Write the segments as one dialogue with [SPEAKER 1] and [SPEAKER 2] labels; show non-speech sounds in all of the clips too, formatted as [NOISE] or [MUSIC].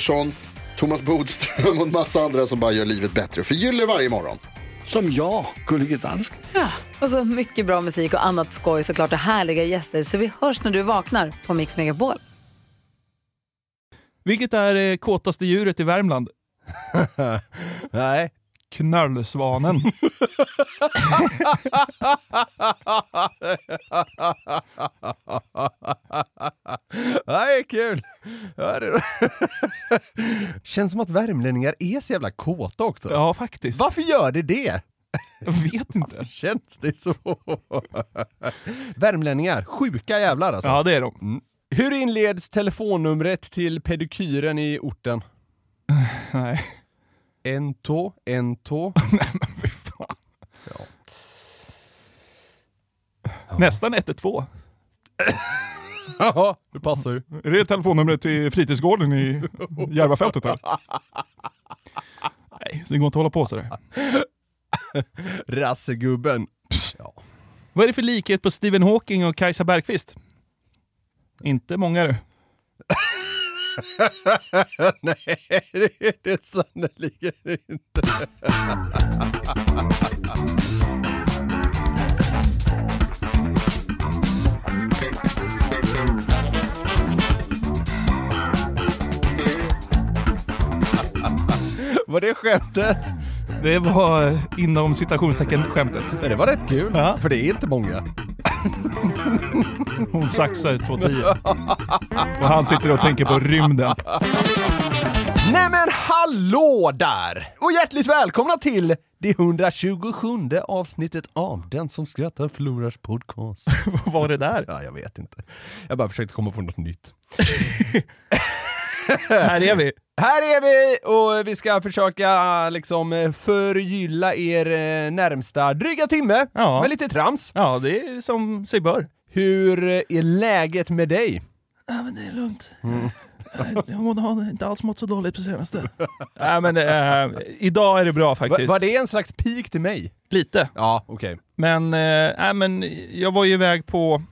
[SPEAKER 1] Pettersson, Thomas Bodström och en massa andra som bara gör livet bättre. Förgyller varje morgon.
[SPEAKER 2] Som jag, Gullige Dansken.
[SPEAKER 3] Och så mycket bra musik och annat skoj såklart och härliga gäster. Så vi hörs när du vaknar på Mix Megapol.
[SPEAKER 4] Vilket är det kåtaste djuret i Värmland? [LAUGHS]
[SPEAKER 5] Nej.
[SPEAKER 4] Knöllsvanen. [LAUGHS]
[SPEAKER 5] Nej, kul! Ja, det- Känns som att värmlänningar är så jävla kåta också.
[SPEAKER 4] Ja, faktiskt.
[SPEAKER 5] Varför gör det det?
[SPEAKER 4] Jag vet inte.
[SPEAKER 5] Känns det så? Värmlänningar, sjuka jävlar alltså.
[SPEAKER 4] Ja, det är de.
[SPEAKER 5] Hur inleds telefonnumret till pedikyren i orten?
[SPEAKER 4] Nej.
[SPEAKER 5] En tå, en tå.
[SPEAKER 4] Nej, men fy fan. Nästan 112. [LAUGHS]
[SPEAKER 5] Ja, det passar ju.
[SPEAKER 4] Är det telefonnumret till fritidsgården i Järvafältet eller? Nej, så det går inte att hålla på sådär. [LAUGHS]
[SPEAKER 5] Rassegubben. Ja.
[SPEAKER 4] Vad är det för likhet på Stephen Hawking och Kajsa Bergqvist? Inte många du. [LAUGHS]
[SPEAKER 5] Nej, det är det sannerligen inte. Var det skämtet?
[SPEAKER 4] Det var eh, inom citationstecken skämtet.
[SPEAKER 5] Men det var rätt kul,
[SPEAKER 4] Ja.
[SPEAKER 5] för det är inte många. [LAUGHS]
[SPEAKER 4] Hon saxar 210. Och han sitter och tänker på rymden.
[SPEAKER 5] Nej men hallå där! Och hjärtligt välkomna till det 127 avsnittet av Den som skrattar förlorars podcast.
[SPEAKER 4] Vad [LAUGHS] var det där?
[SPEAKER 5] Ja, jag vet inte. Jag bara försökte komma på något nytt. [LAUGHS]
[SPEAKER 4] Här är vi.
[SPEAKER 5] Här är vi och vi ska försöka liksom förgylla er eh, närmsta dryga timme
[SPEAKER 4] Ja.
[SPEAKER 5] med lite trams.
[SPEAKER 4] Ja, det är som sig bör.
[SPEAKER 5] Hur är läget med dig?
[SPEAKER 4] Ja, men det är lugnt. Jag har inte alls mått så dåligt på senaste. [LAUGHS] Nej, men äh, idag är det bra faktiskt.
[SPEAKER 5] var det en slags pik till mig?
[SPEAKER 4] Lite.
[SPEAKER 5] Ja, okej.
[SPEAKER 4] Men, nej, men jag var ju iväg på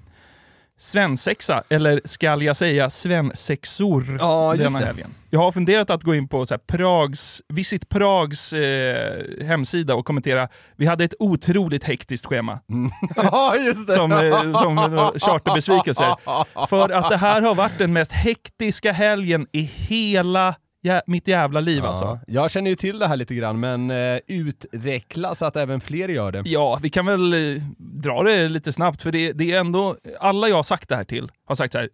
[SPEAKER 4] svensexa, eller skall jag säga svensexor,
[SPEAKER 5] Ja,
[SPEAKER 4] denna helgen. Jag har funderat att gå in på så här, Prags, Visit Prags eh, hemsida och kommentera. Vi hade ett otroligt hektiskt schema. [LAUGHS]
[SPEAKER 5] Ja, just det.
[SPEAKER 4] som, eh, som charterbesvikelser. [LAUGHS] För att det här har varit den mest hektiska helgen i hela jä mitt jävla liv alltså.
[SPEAKER 5] Ja, jag känner ju till det här lite grann, men eh, utveckla så att även fler gör det.
[SPEAKER 4] Ja, vi kan väl eh, dra det lite snabbt, för det, det är ändå, alla jag har sagt det här till har sagt så här.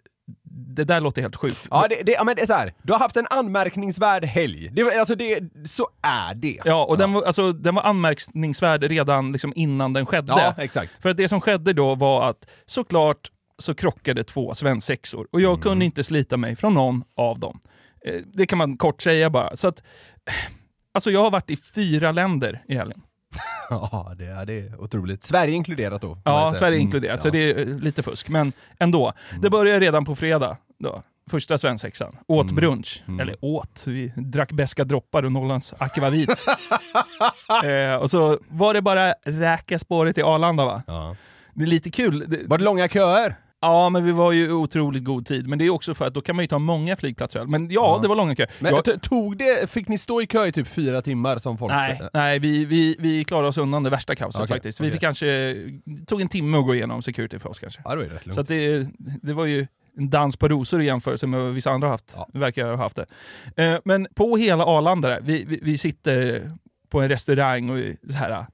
[SPEAKER 4] det där låter helt sjukt.
[SPEAKER 5] Ja, det, det, ja men det är så här. du har haft en anmärkningsvärd helg. Det, alltså det, så är det.
[SPEAKER 4] Ja, och Den, var, alltså, den var anmärkningsvärd redan liksom innan den skedde.
[SPEAKER 5] Ja, exakt.
[SPEAKER 4] För att det som skedde då var att såklart så krockade två svensexor och jag
[SPEAKER 5] Mm.
[SPEAKER 4] kunde inte slita mig från någon av dem. Eh, Det kan man kort säga bara. Så att, alltså jag har varit i fyra länder i helgen. [LAUGHS]
[SPEAKER 5] Ja, det är, det är otroligt. Sverige inkluderat då?
[SPEAKER 4] Ja. Sverige
[SPEAKER 5] Mm,
[SPEAKER 4] inkluderat, så
[SPEAKER 5] ja. Mm.
[SPEAKER 4] det är eh, lite fusk. Men ändå. Det började redan på fredag. Då. Första svensexan. Åt
[SPEAKER 5] Mm.
[SPEAKER 4] brunch. Eller åt. Vi drack beska droppar och Norrlands akvavit. [LAUGHS] eh, och så var det bara räka spåret till Arlanda va?
[SPEAKER 5] Ja.
[SPEAKER 4] Det är lite kul. Det,
[SPEAKER 5] Var det långa köer?
[SPEAKER 4] Ja, men vi var ju otroligt god tid. Men det är också för att då kan man ju ta många flygplatser. Men ja,
[SPEAKER 5] Ja.
[SPEAKER 4] det var långa köer.
[SPEAKER 5] Men
[SPEAKER 4] Jag-
[SPEAKER 5] tog det, fick ni stå i kö i typ fyra timmar som folk
[SPEAKER 4] Nej,
[SPEAKER 5] säger?
[SPEAKER 4] nej vi, vi, vi klarade oss undan det värsta kaoset
[SPEAKER 5] Okej,
[SPEAKER 4] faktiskt. Vi
[SPEAKER 5] okej.
[SPEAKER 4] fick kanske, tog en timme att gå igenom security för oss kanske.
[SPEAKER 5] Ja, det.
[SPEAKER 4] Så det, det var ju en dans på rosor i jämförelse med vad vissa andra har haft.
[SPEAKER 5] Ja.
[SPEAKER 4] Verkar ha haft det. Eh, men på hela Arlanda, där, vi, vi, vi sitter på en restaurang och så här,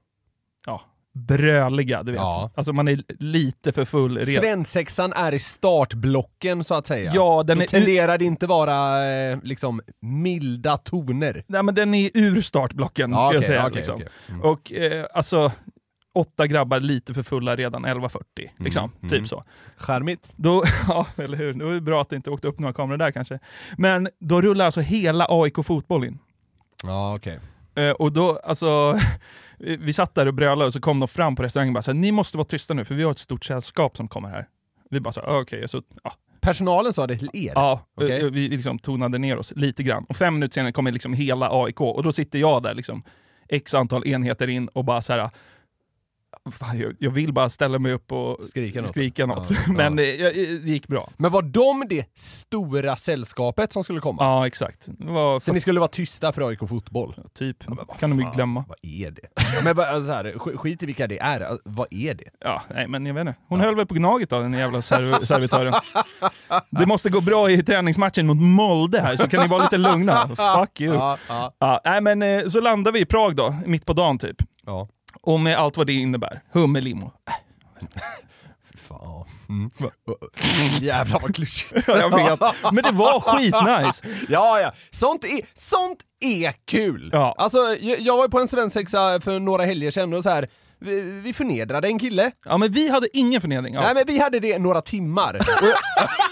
[SPEAKER 4] ja, bröliga, du vet.
[SPEAKER 5] Ja.
[SPEAKER 4] Alltså man är lite för full redan.
[SPEAKER 5] Svensexan är i startblocken så att säga.
[SPEAKER 4] Ja, den
[SPEAKER 5] Då
[SPEAKER 4] är-
[SPEAKER 5] tenderar det inte vara eh, liksom milda toner.
[SPEAKER 4] Nej men den är ur startblocken,
[SPEAKER 5] Ja,
[SPEAKER 4] ska jag
[SPEAKER 5] okej,
[SPEAKER 4] säga.
[SPEAKER 5] okej,
[SPEAKER 4] liksom.
[SPEAKER 5] okej. Mm.
[SPEAKER 4] Och eh, alltså, åtta grabbar lite för fulla redan 11.40. Liksom,
[SPEAKER 5] mm.
[SPEAKER 4] typ så.
[SPEAKER 5] Charmigt.
[SPEAKER 4] Då, [LAUGHS] ja, eller hur? Det var ju bra att det inte åkte upp några kameror där kanske. Men då rullar alltså hela AIK Fotboll in.
[SPEAKER 5] Ja, okej.
[SPEAKER 4] Eh, och då, alltså, [LAUGHS] vi satt där och brölade och så kom de fram på restaurangen och bara så här, ni måste vara tysta nu för vi har ett stort sällskap som kommer här. Vi bara så "Ah, okej, så, ja,
[SPEAKER 5] Personalen sa det till er?
[SPEAKER 4] ja eh, vi vi liksom tonade ner oss lite grann. Och fem minuter senare kommer liksom hela AIK och då sitter jag där liksom, x antal enheter in och bara så här. "Fan, jag- vill bara ställa mig upp och
[SPEAKER 5] Skrika något.
[SPEAKER 4] skrika något.
[SPEAKER 5] Ja, [LAUGHS] ja.
[SPEAKER 4] Men det, det gick bra.
[SPEAKER 5] Men var de det stora sällskapet som skulle komma?
[SPEAKER 4] Ja, exakt. Var
[SPEAKER 5] Så ni skulle vara tysta för AIK Fotboll?
[SPEAKER 4] typ,
[SPEAKER 5] men vad
[SPEAKER 4] kan de ju glömma.
[SPEAKER 5] Vad är det? Ja, men bara, alltså, så här, sk- skit i vilka det är, Alltså, vad är det?
[SPEAKER 4] Ja, nej men jag vet inte. Hon höll väl på Gnaget då, den jävla serv [LAUGHS] servitören. Det måste gå bra i träningsmatchen mot Molde här, så kan ni vara lite lugna. [LAUGHS] Fuck you.
[SPEAKER 5] Ja, ja,
[SPEAKER 4] Ja, nej men eh, så landade vi i Prag då, mitt på dagen typ.
[SPEAKER 5] ja.
[SPEAKER 4] Och med allt vad det innebär. Hummerlimo. [LAUGHS]
[SPEAKER 5] Fy fan. Mm. Jävlar vad klyschigt. [LAUGHS]
[SPEAKER 4] Ja, jag vet. Men det var skitnice. [LAUGHS]
[SPEAKER 5] Ja, ja. Sånt är, sånt är kul!
[SPEAKER 4] Ja.
[SPEAKER 5] Alltså, jag, jag var på en svensexa för några helger sedan och så här. Vi, vi förnedrade en kille.
[SPEAKER 4] Ja men vi hade ingen förnedring alls.
[SPEAKER 5] Nej men vi hade det några timmar.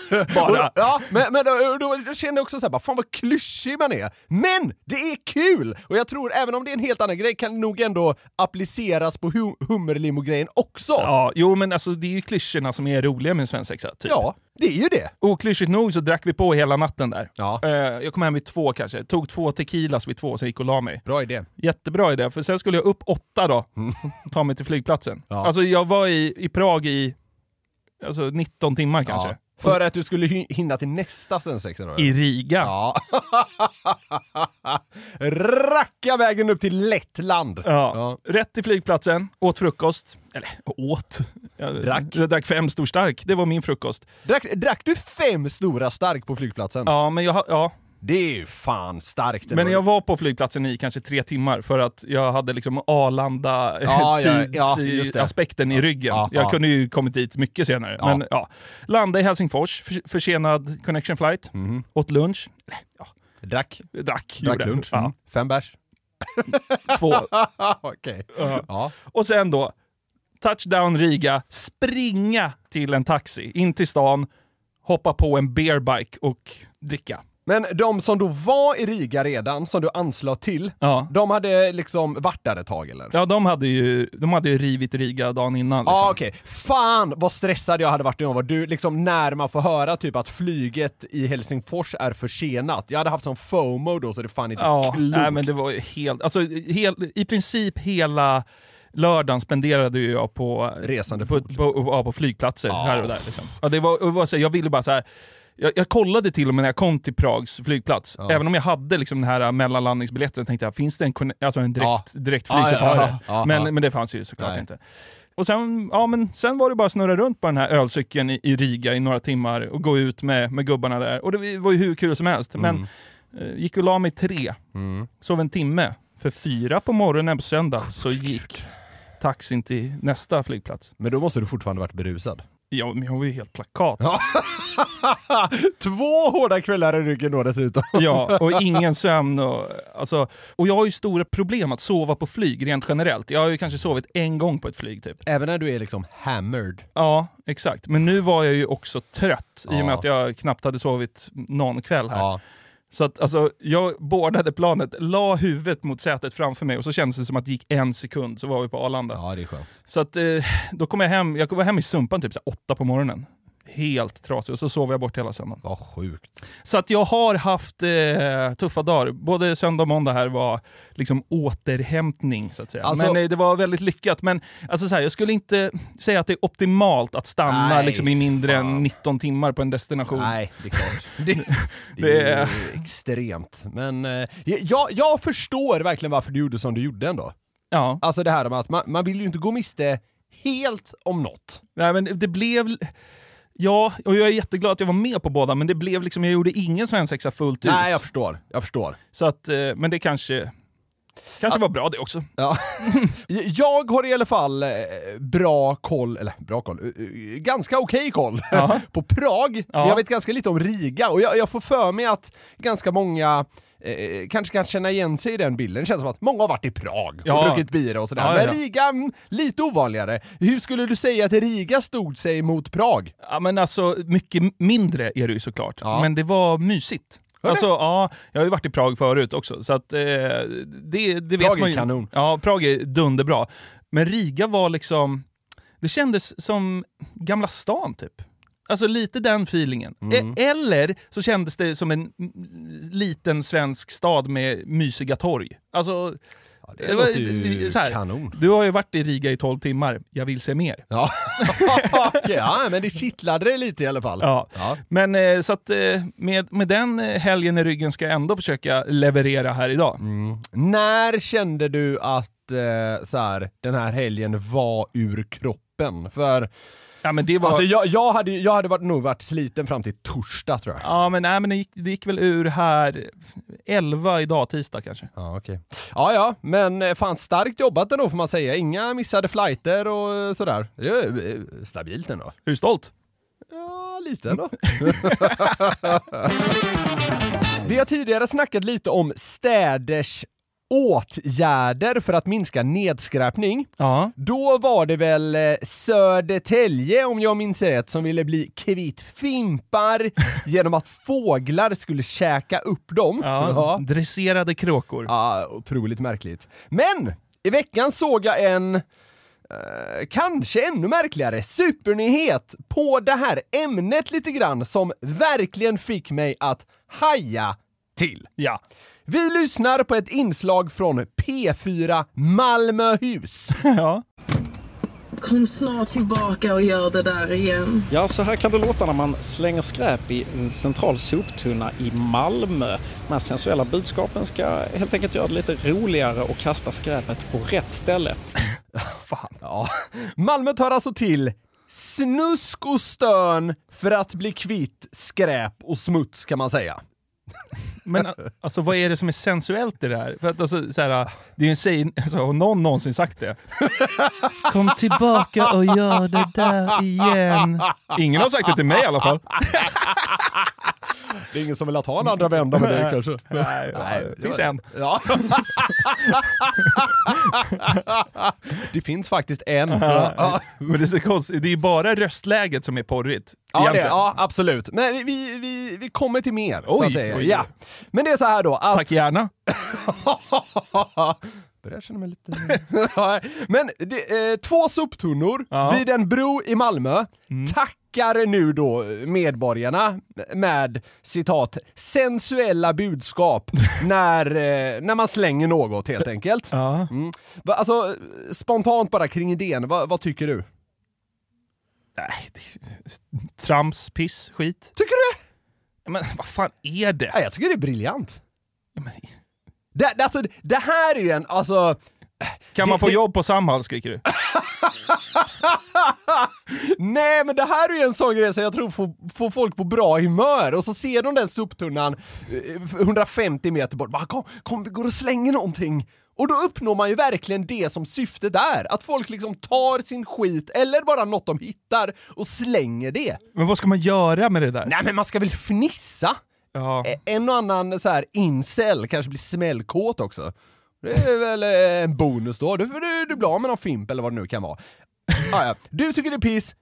[SPEAKER 5] [LAUGHS]
[SPEAKER 4] Bara.
[SPEAKER 5] och, ja, men, men då, då, då kände jag också såhär, fan vad klyschig man är. Men det är kul! Och jag tror, även om det är en helt annan grej, kan det nog ändå appliceras på hu hummerlimo-grejen också.
[SPEAKER 4] Ja, jo men alltså det är ju klyschorna som är roliga med en svensexa. Typ.
[SPEAKER 5] Ja, det är ju det.
[SPEAKER 4] Oklyschigt nog så drack vi på hela natten där.
[SPEAKER 5] Ja.
[SPEAKER 4] Eh, jag kom hem vid två kanske, tog två tequilas vid två, jag gick och la mig.
[SPEAKER 5] Bra idé.
[SPEAKER 4] Jättebra idé, för sen skulle jag upp åtta då, [LAUGHS] ta mig till flygplatsen.
[SPEAKER 5] Ja.
[SPEAKER 4] Alltså jag var i, i Prag i alltså 19 timmar kanske.
[SPEAKER 5] Ja. För att du skulle hinna till nästa svensexa då?
[SPEAKER 4] I Riga.
[SPEAKER 5] Ja. [LAUGHS] Racka vägen upp till Lettland.
[SPEAKER 4] Ja. Rätt till flygplatsen, åt frukost. Eller åt. Jag
[SPEAKER 5] Drack.
[SPEAKER 4] Jag drack fem stor stark, det var min frukost.
[SPEAKER 5] Drack, drack du fem stora stark på flygplatsen?
[SPEAKER 4] Ja, men jag, ja.
[SPEAKER 5] Det är ju fan starkt.
[SPEAKER 4] Men jag var på flygplatsen i kanske tre timmar för att jag hade liksom Arlanda
[SPEAKER 5] Ja, [LAUGHS] ja,
[SPEAKER 4] i ryggen.
[SPEAKER 5] Ja,
[SPEAKER 4] jag
[SPEAKER 5] ja.
[SPEAKER 4] kunde ju kommit dit mycket senare. Men ja, landade i Helsingfors, för, försenad connection flight, åt lunch,
[SPEAKER 5] Drack.
[SPEAKER 4] drack,
[SPEAKER 5] Drack lunch. Mm. Fem bärs. [LAUGHS]
[SPEAKER 4] två. [LAUGHS] Ja.
[SPEAKER 5] Ja.
[SPEAKER 4] Och sen då, touchdown Riga, springa till en taxi, in till stan, hoppa på en beerbike och dricka.
[SPEAKER 5] Men de som då var i Riga redan, som du anslöt till,
[SPEAKER 4] Ja.
[SPEAKER 5] de hade liksom varit där ett tag eller?
[SPEAKER 4] Ja, de hade ju, de hade ju rivit Riga dagen innan. Liksom.
[SPEAKER 5] okej, fan vad stressad jag hade varit när jag var du, liksom när man får höra typ att flyget i Helsingfors är försenat. Jag hade haft sån FOMO då så det fan inte
[SPEAKER 4] Ja,
[SPEAKER 5] klokt.
[SPEAKER 4] nej, men det var helt, alltså hel, i princip hela lördagen spenderade ju jag på,
[SPEAKER 5] Resande
[SPEAKER 4] på, på, ja, på flygplatser
[SPEAKER 5] Ja.
[SPEAKER 4] här och där. Liksom. Ja, det var, det var så, här, jag ville bara så här. Jag, jag kollade till och med när jag kom till Prags flygplats,
[SPEAKER 5] Ja.
[SPEAKER 4] även om jag hade liksom den här mellanlandningsbiljetten, tänkte jag, finns det en, alltså en direkt, direkt flyg
[SPEAKER 5] Ja,
[SPEAKER 4] så
[SPEAKER 5] ja,
[SPEAKER 4] tar jag
[SPEAKER 5] ja,
[SPEAKER 4] det.
[SPEAKER 5] ja,
[SPEAKER 4] men,
[SPEAKER 5] ja.
[SPEAKER 4] men det fanns ju såklart
[SPEAKER 5] Nej.
[SPEAKER 4] inte. Och sen, ja, men sen var det bara att snurra runt på den här ölcykeln i, i Riga i några timmar och gå ut med, med gubbarna där. Och det var ju hur kul som helst. Men eh, gick och la mig tre,
[SPEAKER 5] Mm.
[SPEAKER 4] sov en timme. För fyra på morgonen på söndag så gick taxin till nästa flygplats.
[SPEAKER 5] Men då måste du fortfarande varit berusad.
[SPEAKER 4] Ja, men jag var ju helt plakat.
[SPEAKER 5] Ja. [LAUGHS] Två hårda kvällar i ryggen då dessutom. [LAUGHS]
[SPEAKER 4] Ja, och ingen sömn. Och, alltså, och jag har ju stora problem att sova på flyg rent generellt. Jag har ju kanske sovit en gång på ett flyg typ.
[SPEAKER 5] Även när du är liksom hammered.
[SPEAKER 4] Ja, exakt. Men nu var jag ju också trött i och med
[SPEAKER 5] Ja.
[SPEAKER 4] att jag knappt hade sovit någon kväll här.
[SPEAKER 5] Ja.
[SPEAKER 4] Så att alltså, jag boardade planet, la huvudet mot sätet framför mig och så kändes det som att det gick en sekund så var vi på Arlanda.
[SPEAKER 5] ja, det är skönt.
[SPEAKER 4] Så att eh, då kom jag hem, jag var hem i Sumpan typ så åtta på morgonen. Helt trasig och så sov jag bort hela söndagen.
[SPEAKER 5] Vad sjukt.
[SPEAKER 4] Så att jag har haft eh, tuffa dagar. Både söndag och måndag här var liksom återhämtning så att säga.
[SPEAKER 5] Alltså-
[SPEAKER 4] men eh, det var väldigt lyckat. Men alltså, så här, jag skulle inte säga att det är optimalt att stanna
[SPEAKER 5] Nej,
[SPEAKER 4] liksom, i mindre
[SPEAKER 5] fan.
[SPEAKER 4] än 19 timmar på en destination.
[SPEAKER 5] Nej, det är klart. [LAUGHS] Det, det, är- extremt. Men eh, jag, jag förstår verkligen varför du gjorde som du gjorde ändå.
[SPEAKER 4] Ja.
[SPEAKER 5] Alltså det här med att man, man vill ju inte gå miste helt om något.
[SPEAKER 4] Nej, men det blev... Ja, och jag är jätteglad att jag var med på båda, men det blev liksom, jag gjorde ingen svensexa fullt ut.
[SPEAKER 5] Nej, jag förstår. Jag förstår.
[SPEAKER 4] Så att, eh, men det kanske, kanske var bra det också.
[SPEAKER 5] Ja. [LAUGHS] Jag har i alla fall eh, bra koll, eller bra koll, eh, ganska okej koll [LAUGHS]
[SPEAKER 4] Ja.
[SPEAKER 5] på Prag.
[SPEAKER 4] Ja.
[SPEAKER 5] Jag vet ganska lite om Riga och jag, jag får för mig att ganska många Eh, kanske kan känna igen sig i den bilden. Det känns som att många har varit i Prag och
[SPEAKER 4] Ja.
[SPEAKER 5] druckit bira och sådär.
[SPEAKER 4] Ja,
[SPEAKER 5] Men
[SPEAKER 4] ja.
[SPEAKER 5] Riga, mm, lite ovanligare. Hur skulle du säga att Riga stod sig mot Prag?
[SPEAKER 4] Ja, men alltså, mycket mindre är det ju såklart. Men det var mysigt. Alltså, ja, jag har ju varit i Prag förut också, så att eh, det, det vet
[SPEAKER 5] Prag är
[SPEAKER 4] man ju.
[SPEAKER 5] kanon.
[SPEAKER 4] Ja, Prag är dunderbra. Men Riga var liksom, det kändes som Gamla stan typ. Alltså lite den feelingen.
[SPEAKER 5] Mm.
[SPEAKER 4] E- eller så kändes det som en liten svensk stad med mysiga torg. Alltså,
[SPEAKER 5] Det
[SPEAKER 4] var-
[SPEAKER 5] låter ju
[SPEAKER 4] här,
[SPEAKER 5] kanon.
[SPEAKER 4] Du har ju varit i Riga i 12 timmar, jag vill se mer.
[SPEAKER 5] Ja. [LAUGHS] Ja, men det kittlade det lite i alla fall.
[SPEAKER 4] Ja.
[SPEAKER 5] Ja.
[SPEAKER 4] Men eh, så att eh, med, med den eh, helgen i ryggen ska jag ändå försöka leverera här idag.
[SPEAKER 5] Mm. När kände du att så här, den här helgen var ur kroppen? För
[SPEAKER 4] Ja, men det var...
[SPEAKER 5] alltså, jag, jag hade, jag hade varit, nog varit sliten fram till torsdag tror jag.
[SPEAKER 4] Ja, men, nej, men det, gick, det gick väl ur här 11 idag, tisdag kanske.
[SPEAKER 5] Ja, okej. Ja, ja, men eh, fan starkt jobbat ändå får man säga. Inga missade flighter och sådär. Det är eh, stabilt ändå.
[SPEAKER 4] Är du stolt?
[SPEAKER 5] Ja, lite ändå. [LAUGHS] Vi har tidigare snackat lite om städers åtgärder för att minska nedskräpning.
[SPEAKER 4] Ja.
[SPEAKER 5] Då var det väl eh, Södertälje, om jag minns rätt, som ville bli kvitt fimpar [LAUGHS] genom att fåglar skulle käka upp dem.
[SPEAKER 4] ja. Dresserade kråkor.
[SPEAKER 5] Ja, otroligt märkligt. Men i veckan såg jag en, eh, kanske ännu märkligare, supernyhet på det här ämnet lite grann som verkligen fick mig att haja till.
[SPEAKER 4] Ja.
[SPEAKER 5] Vi lyssnar på ett inslag från P4 Malmöhus. [LAUGHS]
[SPEAKER 4] ja.
[SPEAKER 6] Kom snart tillbaka och gör det där igen.
[SPEAKER 7] Ja, så här kan det låta när man slänger skräp i en central soptunna i Malmö. De här sensuella budskapen ska helt enkelt göra det lite roligare och kasta skräpet på rätt ställe. [LAUGHS]
[SPEAKER 4] Fan.
[SPEAKER 5] Ja. Malmö tar alltså till snusk och stön för att bli kvitt skräp och smuts kan man säga. [LAUGHS]
[SPEAKER 4] Men alltså vad är det som är sensuellt i det här? För att, alltså, så här det är ju en säg, alltså, har någon någonsin sagt det? [LAUGHS] Kom tillbaka och gör det där igen. Ingen har sagt det till mig i alla fall. [LAUGHS]
[SPEAKER 5] Det är ingen som vill ha en andra vända med det kanske.
[SPEAKER 4] Nej, det finns en.
[SPEAKER 5] Ja. [LAUGHS] det finns faktiskt en.
[SPEAKER 4] Ja. Men det är så konstigt, det är bara röstläget som är porrigt.
[SPEAKER 5] ja, det, ja absolut. Men vi, vi, vi, kommer till mer. så
[SPEAKER 4] Oj,
[SPEAKER 5] att säga.
[SPEAKER 4] oj, oj.
[SPEAKER 5] Ja. Men det är så här då att...
[SPEAKER 4] Tack gärna. [LAUGHS]
[SPEAKER 5] Börjar känna mig lite... [LAUGHS] Men det, eh, två soptunnor
[SPEAKER 4] Ja.
[SPEAKER 5] vid en bro i Malmö tackar nu då medborgarna med citat sensuella budskap [LAUGHS] när, eh, när man slänger något helt enkelt.
[SPEAKER 4] Ja.
[SPEAKER 5] Mm. Va, Alltså spontant bara kring idén, vad, vad tycker du?
[SPEAKER 4] Nej, det trams, piss, skit.
[SPEAKER 5] Tycker du?
[SPEAKER 4] Men vad fan är det?
[SPEAKER 5] Ja, jag tycker det är briljant.
[SPEAKER 4] Ja, men,
[SPEAKER 5] Det, det, alltså, det här är ju en, alltså...
[SPEAKER 4] kan
[SPEAKER 5] Det-
[SPEAKER 4] man få
[SPEAKER 5] det-
[SPEAKER 4] jobb på Samhall skriker du? [LAUGHS]
[SPEAKER 5] Nej men det här är ju en sån grej som jag tror får, får folk på bra humör och så ser de den soptunnan eh, 150 meter bort, bara kom, kom vi går och slänger någonting. Och då uppnår man ju verkligen det som syftet är, att folk liksom tar sin skit eller bara något de hittar och slänger det.
[SPEAKER 4] Men vad ska man göra med det där?
[SPEAKER 5] Nej men man ska väl fnissa?
[SPEAKER 4] Ja.
[SPEAKER 5] Eh, En och annan så här incel kanske blir smällkåt också. Det är väl eh, en bonus då, du, du, du blir av med någon fimp eller vad det nu kan vara. [LAUGHS] Ah, ja. Du tycker det är piss,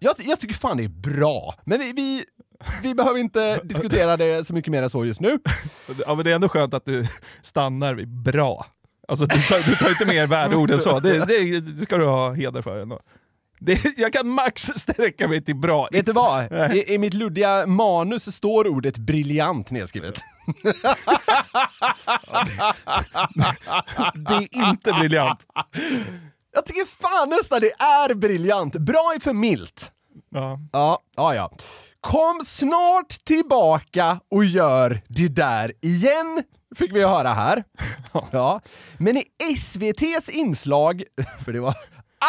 [SPEAKER 5] jag, jag tycker fan det är bra. Men vi, vi, vi behöver inte diskutera det så mycket mer än så just nu. [LAUGHS]
[SPEAKER 4] Ja, men det är ändå skönt att du stannar vid bra. Alltså du tar, du tar inte mer värdeord än så. Det, det, det ska du ha heder för ändå. Det, jag kan max sträcka mig till bra.
[SPEAKER 5] Vet du vad? I, I mitt luddiga manus står ordet briljant nedskrivet. [LAUGHS]
[SPEAKER 4] Det är inte briljant.
[SPEAKER 5] Jag tycker fan nästan det är briljant. Bra är för milt.
[SPEAKER 4] Ja.
[SPEAKER 5] Ja, ja, ja. Kom snart tillbaka och gör det där igen, fick vi höra här. [LAUGHS] Ja. Men i SVTs inslag, [LAUGHS] för det var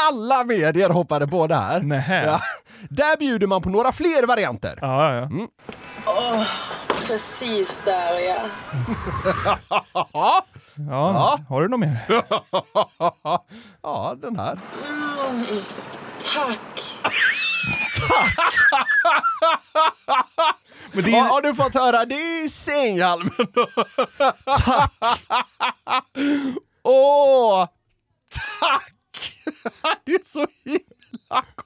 [SPEAKER 5] alla medier hoppade på det här.
[SPEAKER 4] Nähä.
[SPEAKER 5] Ja. Där bjuder man på några fler varianter.
[SPEAKER 4] Ja, ja.
[SPEAKER 6] Åh, precis där ja. [LAUGHS]
[SPEAKER 4] Ja,
[SPEAKER 5] Ja.
[SPEAKER 4] har du något mer? [LAUGHS]
[SPEAKER 5] ja, den här.
[SPEAKER 6] Mm, tack. [LAUGHS]
[SPEAKER 4] Men det
[SPEAKER 5] Ja,
[SPEAKER 4] är,
[SPEAKER 5] har du fått höra det i sänghalmen?
[SPEAKER 4] tack!
[SPEAKER 5] Åh, tack! Det är så himla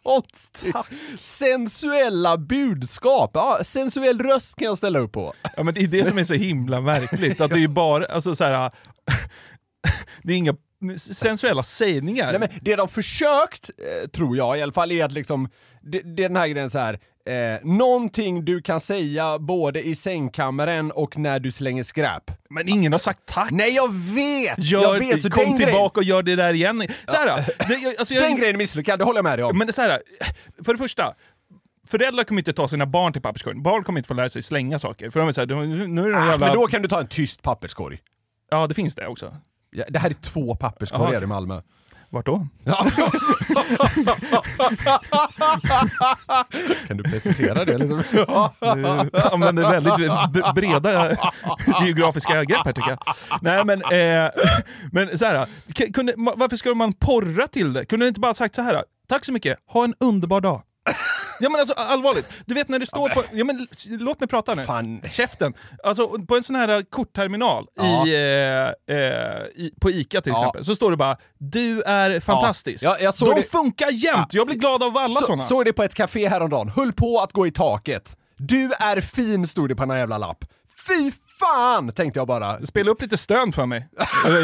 [SPEAKER 5] konstigt. Tack. Sensuella budskap. Ja, sensuell röst kan jag ställa upp på.
[SPEAKER 4] Ja, men det är det som är så himla märkligt. Att det är bara, alltså så här, [LAUGHS] det är inga sensuella sägningar.
[SPEAKER 5] Nej, men det de försökt, eh, tror jag i alla fall, är att liksom, det, det är den här grejen så här. Eh, någonting du kan säga både i sängkammaren och när du slänger skräp.
[SPEAKER 4] Men ingen har sagt tack.
[SPEAKER 5] Nej jag vet!
[SPEAKER 4] Gör,
[SPEAKER 5] jag vet så
[SPEAKER 4] kom tillbaka
[SPEAKER 5] grejen,
[SPEAKER 4] och gör det där igen. Så här, det, jag- alltså jag,
[SPEAKER 5] den grejen är misslyckad, det håller jag med dig om.
[SPEAKER 4] Men det är så här, för det första, föräldrar kommer inte ta sina barn till papperskorgen. Barn kommer inte få lära sig slänga saker. För de är så här, nu är det
[SPEAKER 5] ah,
[SPEAKER 4] jävla...
[SPEAKER 5] Men då kan du ta en tyst papperskorg.
[SPEAKER 4] Ja, det finns det också.
[SPEAKER 5] Det här är två papperskorgar
[SPEAKER 4] Jaha.
[SPEAKER 5] i Malmö.
[SPEAKER 4] Vart då?
[SPEAKER 5] Kan du precisera det? Liksom?
[SPEAKER 4] Använder väldigt breda geografiska grepp här tycker jag. Nej men, eh, men så här, kunde, varför ska man porra till det? Kunde du inte bara sagt så här? tack så mycket, ha en underbar dag. Ja men alltså allvarligt, du vet när du står på... Ja, men, låt mig prata nu.
[SPEAKER 5] Fan.
[SPEAKER 4] Käften. Alltså på en sån här kortterminal
[SPEAKER 5] Ja.
[SPEAKER 4] i, eh, eh, i, på ICA till
[SPEAKER 5] Ja.
[SPEAKER 4] exempel, så står det bara “Du är fantastisk”.
[SPEAKER 5] Ja, jag såg
[SPEAKER 4] De
[SPEAKER 5] det-
[SPEAKER 4] funkar jämt, jag blir glad av alla
[SPEAKER 5] Så,
[SPEAKER 4] såna.
[SPEAKER 5] såg det på ett café häromdagen, höll på att gå i taket. Du är fin, stod det på en jävla lapp. Fy fan, tänkte jag bara.
[SPEAKER 4] Spela upp lite stön för mig,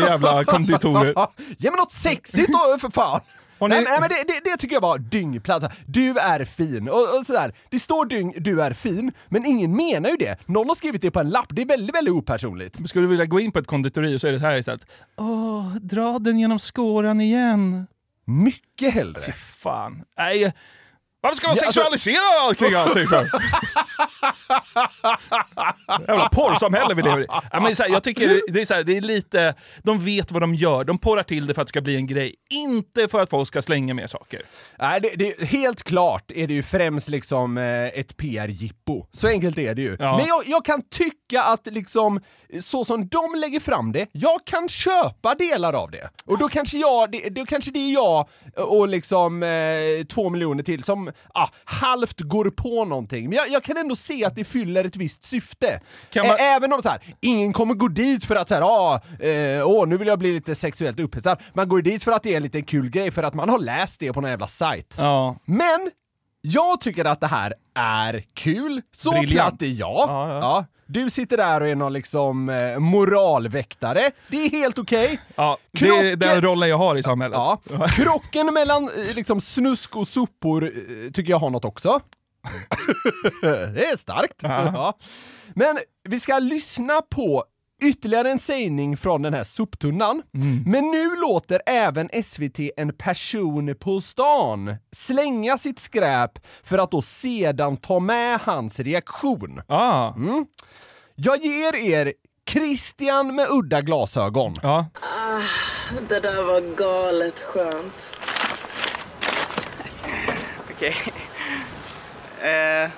[SPEAKER 4] jävla konditorer. [LAUGHS]
[SPEAKER 5] Ge mig något sexigt då för fan!
[SPEAKER 4] Ni-
[SPEAKER 5] Nej, men- nej men det, det, det tycker jag var dyngplatt. Du är fin. Och, och sådär. Det står dyng, du är fin, men ingen menar ju det. Någon har skrivit det på en lapp. Det är väldigt, väldigt opersonligt.
[SPEAKER 4] Skulle du vilja gå in på ett konditori så är det så här istället. Åh, dra den genom skåran igen.
[SPEAKER 5] Mycket hellre.
[SPEAKER 4] Fy fan. Nej. Varför ska man
[SPEAKER 5] Ja, alltså-
[SPEAKER 4] sexualisera kring allting för? [LAUGHS] Jävla porrsamhälle vi lever i. Ja, men så här, jag tycker det är, så här, det är lite, de vet vad de gör, de porrar till det för att det ska bli en grej. Inte för att folk ska slänga med saker.
[SPEAKER 5] Nej, det, det, helt klart är det ju främst liksom eh, ett PR-jippo. Så enkelt är det ju.
[SPEAKER 4] Ja.
[SPEAKER 5] Men jag, jag kan tycka att liksom, så som de lägger fram det, jag kan köpa delar av det. Och då kanske jag, det, då kanske det är jag och liksom eh, två miljoner till som ah, halvt går på någonting. Men jag, jag kan ändå se att det fyller ett visst syfte.
[SPEAKER 4] Man-
[SPEAKER 5] Även om så här, ingen kommer gå dit för att så här, ah, eh, åh, nu vill jag bli lite sexuellt upphetsad. Man går dit för att det är en liten kul grej, för att man har läst det på någon jävla sajt.
[SPEAKER 4] Ja.
[SPEAKER 5] Men jag tycker att det här är kul. Så
[SPEAKER 4] Briljant.
[SPEAKER 5] platt är jag.
[SPEAKER 4] Ja, ja.
[SPEAKER 5] Du sitter där och är någon liksom eh, moralväktare. Det är helt okej.
[SPEAKER 4] Ja, det är den rollen jag har i samhället.
[SPEAKER 5] Ja. Krocken mellan eh, liksom snusk och sopor eh, tycker jag har något också. [LAUGHS] det är starkt. Ja. Men vi ska lyssna på ytterligare en sägning från den här soptunnan. Men nu låter även SVT en person på stan slänga sitt skräp för att då sedan ta med hans reaktion.
[SPEAKER 4] Ah.
[SPEAKER 5] Jag ger er Christian med udda glasögon.
[SPEAKER 4] Ja.
[SPEAKER 6] Ah, det där var galet skönt. [LAUGHS]
[SPEAKER 8] Okej. Eh,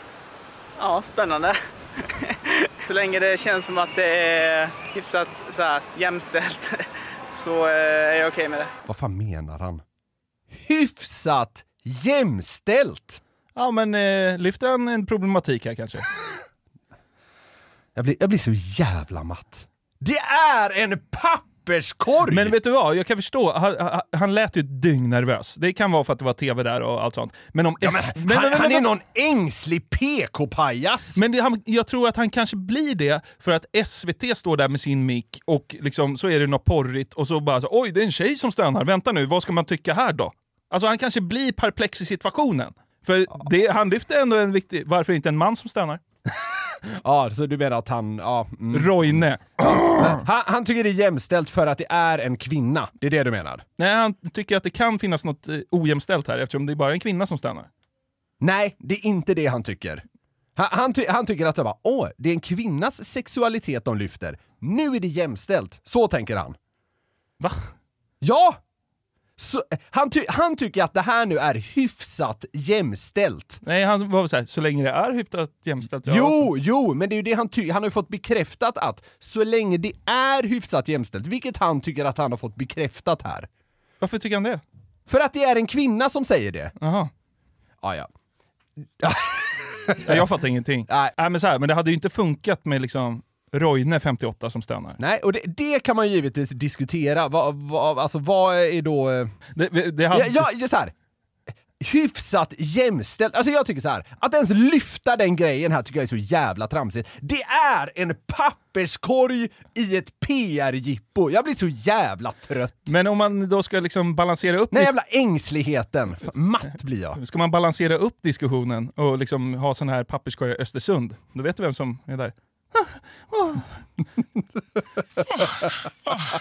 [SPEAKER 8] ja, spännande. [LAUGHS] så länge det känns som att det är hyfsat så här, jämställt [LAUGHS] så eh, är jag okej med det.
[SPEAKER 5] Vad fan menar han? Hyfsat jämställt!
[SPEAKER 4] Ja men eh, lyfter han en problematik här kanske? [LAUGHS]
[SPEAKER 5] Jag blir, jag blir så jävla matt. Det är en papperskorg!
[SPEAKER 4] Men vet du vad, jag kan förstå, han, han- lät ju ett dygn nervös. Det kan vara för att det var tv där och allt sånt. Men om
[SPEAKER 5] Ja, men,
[SPEAKER 4] men,
[SPEAKER 5] han,
[SPEAKER 4] men,
[SPEAKER 5] han är någon ängslig PK-pajas!
[SPEAKER 4] Men det, han, jag tror att han kanske blir det för att SVT står där med sin mick och liksom, så är det något porrigt och så bara så, oj det är en tjej som stönar, vänta nu, vad ska man tycka här då? Alltså han kanske blir perplex i situationen. För det, han lyfter ändå en viktig, varför inte en man som stönar? [LAUGHS] [LAUGHS]
[SPEAKER 5] Ja, så du menar att han... Ja, mm.
[SPEAKER 4] Roine. [CLEARS THROAT]
[SPEAKER 5] han, han tycker det är jämställt för att det är en kvinna. Det är det du menar?
[SPEAKER 4] Nej, han tycker att det kan finnas något eh, ojämställt här eftersom det är bara en kvinna som stönar.
[SPEAKER 5] Nej, det är inte det han tycker. Han, han, ty, han tycker att det, bara, Åh, det är en kvinnas sexualitet de lyfter. Nu är det jämställt. Så tänker han.
[SPEAKER 4] Va?
[SPEAKER 5] Ja! Så, han, ty han tycker att det här nu är hyfsat jämställt.
[SPEAKER 4] Nej, han var så här, så länge det är hyfsat jämställt. ja.
[SPEAKER 5] Jo, jo, men det är ju det han tycker. Han har ju fått bekräftat att så länge det är hyfsat jämställt, vilket han tycker att han har fått bekräftat här.
[SPEAKER 4] Varför tycker han det?
[SPEAKER 5] För att det är en kvinna som säger det.
[SPEAKER 4] Jaha.
[SPEAKER 5] Ah, ja.
[SPEAKER 4] Ja, jag fattar ingenting. [LAUGHS] Nej. men, så här, men det hade ju inte funkat med liksom Roine 58 som stönar.
[SPEAKER 5] Nej, och det, det kan man givetvis diskutera. Vad, vad, alltså vad är då... eh,
[SPEAKER 4] Det, det hade...
[SPEAKER 5] Ja, ja, så här. Hyfsat jämställt. Alltså jag tycker så här. att ens lyfta den grejen här tycker jag är så jävla tramsigt. Det är en papperskorg i ett PR-jippo. Jag blir så jävla trött.
[SPEAKER 4] Men om man då ska liksom balansera upp...
[SPEAKER 5] Den jävla ängsligheten. Matt blir jag.
[SPEAKER 4] Ska man balansera upp diskussionen och liksom ha sån här papperskorgar i Östersund, då vet du vem som är där.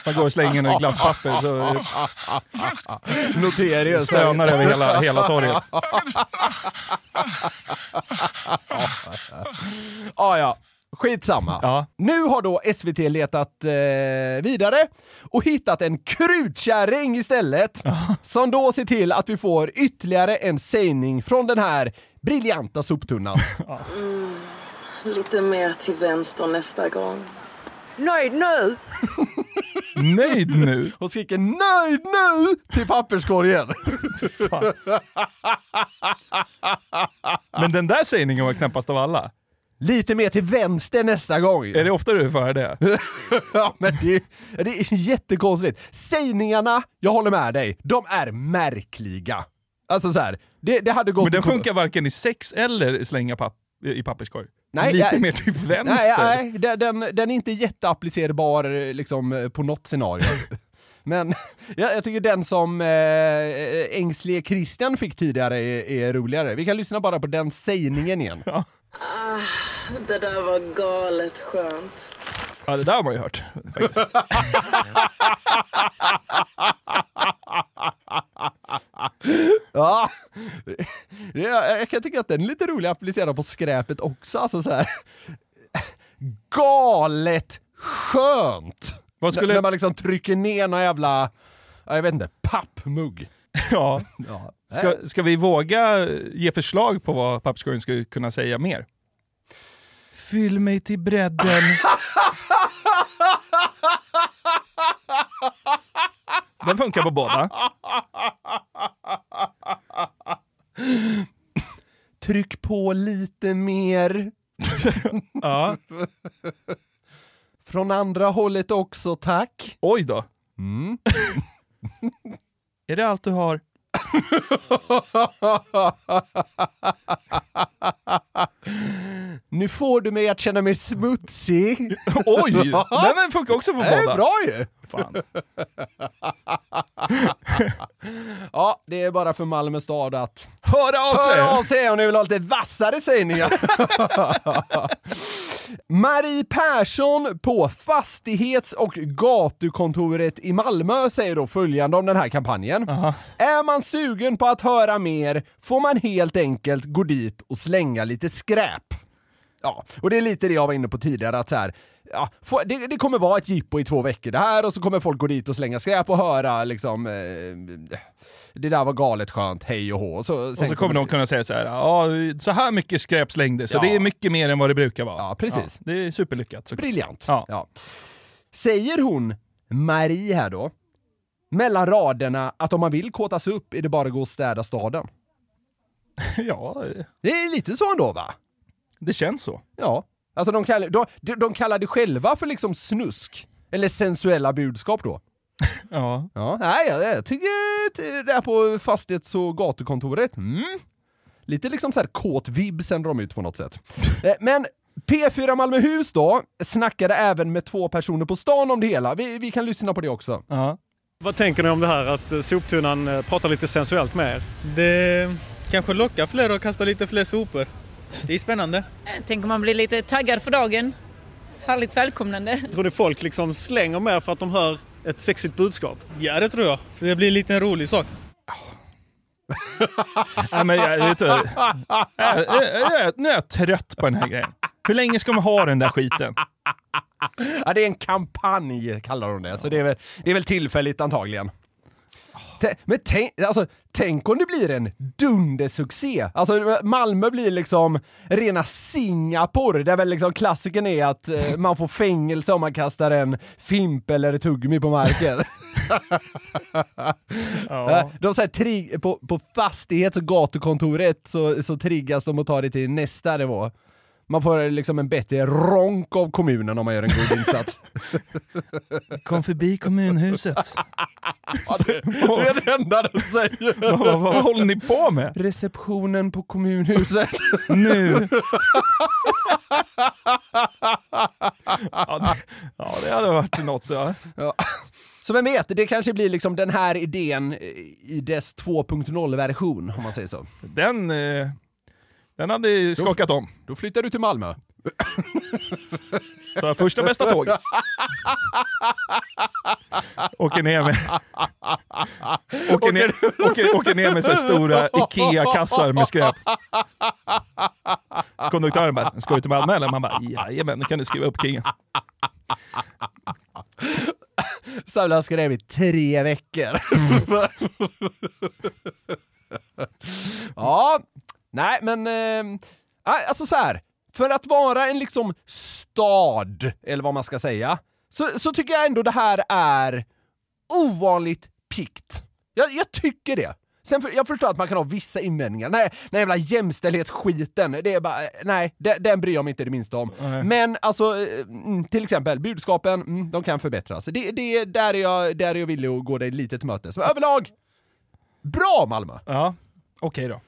[SPEAKER 4] Man går och slänger något glasspapper så
[SPEAKER 5] Noterius.
[SPEAKER 4] stönar över hela, hela torget.
[SPEAKER 5] ah, ja. Skitsamma. Nu har då SVT letat eh, vidare och hittat en krutkärring istället som då ser till att vi får ytterligare en sägning från den här briljanta soptunnan.
[SPEAKER 6] Mm, lite mer till vänster nästa gång.
[SPEAKER 9] Nöjd nu! [LAUGHS]
[SPEAKER 4] Nöjd nu?
[SPEAKER 5] Hon skriker nöjd nu till papperskorgen.
[SPEAKER 4] Men den där sägningen var knappast av alla.
[SPEAKER 5] Lite mer till vänster nästa gång.
[SPEAKER 4] Är det ofta du får höra det? [LAUGHS]
[SPEAKER 5] ja, men det, det är jättekonstigt. Sägningarna, jag håller med dig, de är märkliga. Alltså så här, det, det hade gått...
[SPEAKER 4] Men den funkar varken i sex eller slänga papp i papperskorg.
[SPEAKER 5] Nej,
[SPEAKER 4] Lite
[SPEAKER 5] jag-
[SPEAKER 4] mer till vänster.
[SPEAKER 5] Nej, nej den, den, är inte jätteapplicerbar liksom, på något scenario. [LAUGHS] Men [LAUGHS] jag, jag tycker den som eh, ängslige Christian fick tidigare är, är roligare. Vi kan lyssna bara på den sägningen igen.
[SPEAKER 6] Ah, det där var galet skönt.
[SPEAKER 4] Ja, det där har man ju hört. [LAUGHS]
[SPEAKER 5] Ja, jag kan tycka att den är lite rolig att applicera på skräpet också. Alltså så här. Galet skönt!
[SPEAKER 4] Vad skulle-
[SPEAKER 5] När man liksom trycker ner någon jävla, ja, jag vet inte, pappmugg.
[SPEAKER 4] Ja.
[SPEAKER 5] Ja.
[SPEAKER 4] Ska, ska vi våga ge förslag på vad papperskorgen skulle kunna säga mer? Fyll mig till bredden. [LAUGHS] Den funkar på båda.
[SPEAKER 5] Tryck på lite mer.
[SPEAKER 4] Ja.
[SPEAKER 5] Från andra hållet också, tack.
[SPEAKER 4] Oj då.
[SPEAKER 5] Mm.
[SPEAKER 4] Är det allt du har?
[SPEAKER 5] Nu får du mig att känna mig smutsig.
[SPEAKER 4] Oj! [LAUGHS] Den funkar också på
[SPEAKER 5] Det är
[SPEAKER 4] båda.
[SPEAKER 5] bra ju!
[SPEAKER 4] Fan. [LAUGHS]
[SPEAKER 5] Ja, det är bara för Malmö stad att
[SPEAKER 4] Höra av sig!
[SPEAKER 5] höra av sig om ni vill ha lite vassare sägningar. [LAUGHS] Marie Persson på Fastighets och gatukontoret i Malmö säger då följande om den här kampanjen. Är man sugen på att höra mer får man helt enkelt gå dit och slänga lite skräp. Ja, och det är lite det jag var inne på tidigare, att så här, ja, det, det kommer vara ett jippo i två veckor det här och så kommer folk gå dit och slänga skräp och höra liksom eh, det där var galet skönt, hej och hå. Och så,
[SPEAKER 4] Och så kommer de kunna säga så här, ja, så här mycket skräp slängdes, så
[SPEAKER 5] Ja.
[SPEAKER 4] det är mycket mer än vad det brukar vara.
[SPEAKER 5] Ja, precis.
[SPEAKER 4] det är superlyckat. såklart.
[SPEAKER 5] Briljant.
[SPEAKER 4] Ja.
[SPEAKER 5] Ja. Säger hon, Marie här då, mellan raderna att om man vill kåtas upp är det bara att gå och städa staden? [LAUGHS]
[SPEAKER 4] ja,
[SPEAKER 5] Det är lite så ändå va?
[SPEAKER 4] det känns så.
[SPEAKER 5] Ja. Alltså de kallar, de, de, kallar det själva för liksom snusk. Eller sensuella budskap då. [LAUGHS]
[SPEAKER 4] Ja.
[SPEAKER 5] Ja, nej, jag, jag tycker det här på fastighets och gatukontoret, mm. Lite liksom så här kåt vibb sänder de ut på något sätt. [LAUGHS] Eh, Men P4 Malmöhus då, snackade även med två personer på stan om det hela. Vi, vi kan lyssna på det också.
[SPEAKER 4] Ja.
[SPEAKER 10] Vad tänker ni om det här att eh, soptunnan eh, pratar lite sensuellt med er?
[SPEAKER 11] Det kanske lockar fler att kasta lite fler sopor. Det är spännande.
[SPEAKER 12] Tänk om man blir lite taggad för dagen. Härligt välkomnande.
[SPEAKER 10] Tror ni folk liksom slänger mer för att de hör ett sexigt budskap?
[SPEAKER 11] Ja, det tror jag. För det blir en liten rolig sak. [LAUGHS]
[SPEAKER 4] Ja, men jag, vet du, jag, jag, jag, nu är jag trött på den här grejen. Hur länge ska man ha den där skiten?
[SPEAKER 5] Ja, det är en kampanj kallar de det, så det är väl, det är väl tillfälligt antagligen. Men tänk, alltså, tänk om det blir en dundersuccé! Alltså Malmö blir liksom rena Singapore, där väl liksom klassiken är att eh, man får fängelse om man kastar en fimp eller ett tuggummi på marken. [LAUGHS] [LAUGHS]
[SPEAKER 4] Ja.
[SPEAKER 5] De så här, på, på fastighets och gatukontoret så, så triggas de att ta det till nästa nivå. Man får liksom en bättre ronk av kommunen om man gör en god insats. [LAUGHS]
[SPEAKER 4] Kom förbi kommunhuset.
[SPEAKER 5] det är det enda de säger. [LAUGHS]
[SPEAKER 4] vad, vad, vad håller ni på med?
[SPEAKER 5] Receptionen på kommunhuset. [LAUGHS]
[SPEAKER 4] Nu. ja, det, ja, det hade varit något. Ja.
[SPEAKER 5] Ja. Så vem vet, det kanske blir liksom den här idén i dess 2.0-version, om man säger så.
[SPEAKER 4] Den, eh, den hade skakat om.
[SPEAKER 5] Då flyttar du till Malmö.
[SPEAKER 4] Så första bästa tåg. Åker ner med... Åker ner, åker, åker ner med så stora IKEA-kassar med skräp. Konduktören bara, ska du till Malmö eller? Man bara, jajamän, nu kan du skriva upp kingen.
[SPEAKER 5] Samla skrev i tre veckor. [LAUGHS] ja, nej men, eh, alltså så här. För att vara en liksom stad, eller vad man ska säga, så, så tycker jag ändå det här är ovanligt pikt. Jag, jag tycker det. Sen för, jag förstår att man kan ha vissa invändningar. Nej, den jävla jämställdhetsskiten, det är bara, nej, den, den bryr jag mig inte det minsta om.
[SPEAKER 4] Nej.
[SPEAKER 5] Men alltså, eh, mm, till exempel budskapen, mm, de kan förbättras. Det, det, där, är jag, där är jag villig att gå dig lite till mötes. Men överlag, bra Malmö!
[SPEAKER 4] Ja, okej då.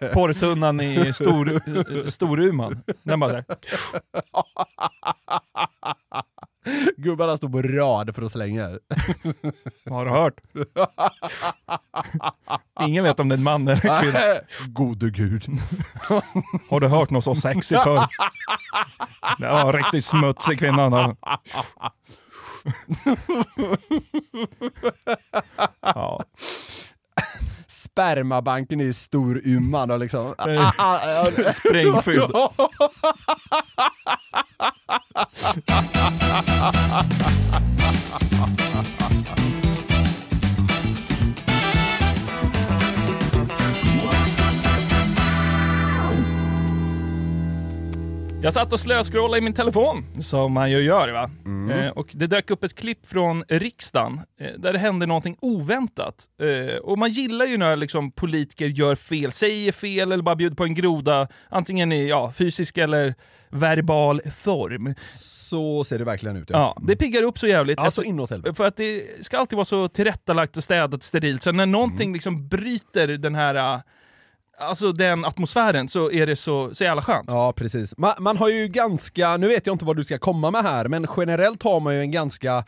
[SPEAKER 4] [LAUGHS] Porrtunnan i stor, Storuman. Den bara där.
[SPEAKER 5] Gubbarna står på rad för att slänga.
[SPEAKER 4] Har du hört? Ingen vet om det är en man eller kvinna.
[SPEAKER 5] Gode gud.
[SPEAKER 4] Har du hört något så sexigt förr? Det var en riktigt smutsig kvinna. Ja. [LAUGHS]
[SPEAKER 5] Spermabanken i Storuman och liksom...
[SPEAKER 4] Den är [LAUGHS] sprängfylld. [LAUGHS] Jag satt och slöskrollade i min telefon, som man ju gör. Va? Eh, och det dök upp ett klipp från riksdagen eh, där det hände någonting oväntat. Eh, och man gillar ju när liksom, politiker gör fel, säger fel eller bara bjuder på en groda, antingen i ja, fysisk eller verbal form.
[SPEAKER 5] Så ser det verkligen ut.
[SPEAKER 4] Ja, det piggar upp så jävligt.
[SPEAKER 5] Alltså inåt helvete.
[SPEAKER 4] För att det ska alltid vara så tillrättalagt och städat sterilt, så när någonting liksom bryter den här Alltså den atmosfären så är det så, så jävla skönt.
[SPEAKER 5] Ja, precis. Man, man har ju ganska, nu vet jag inte vad du ska komma med här, men generellt har man ju en ganska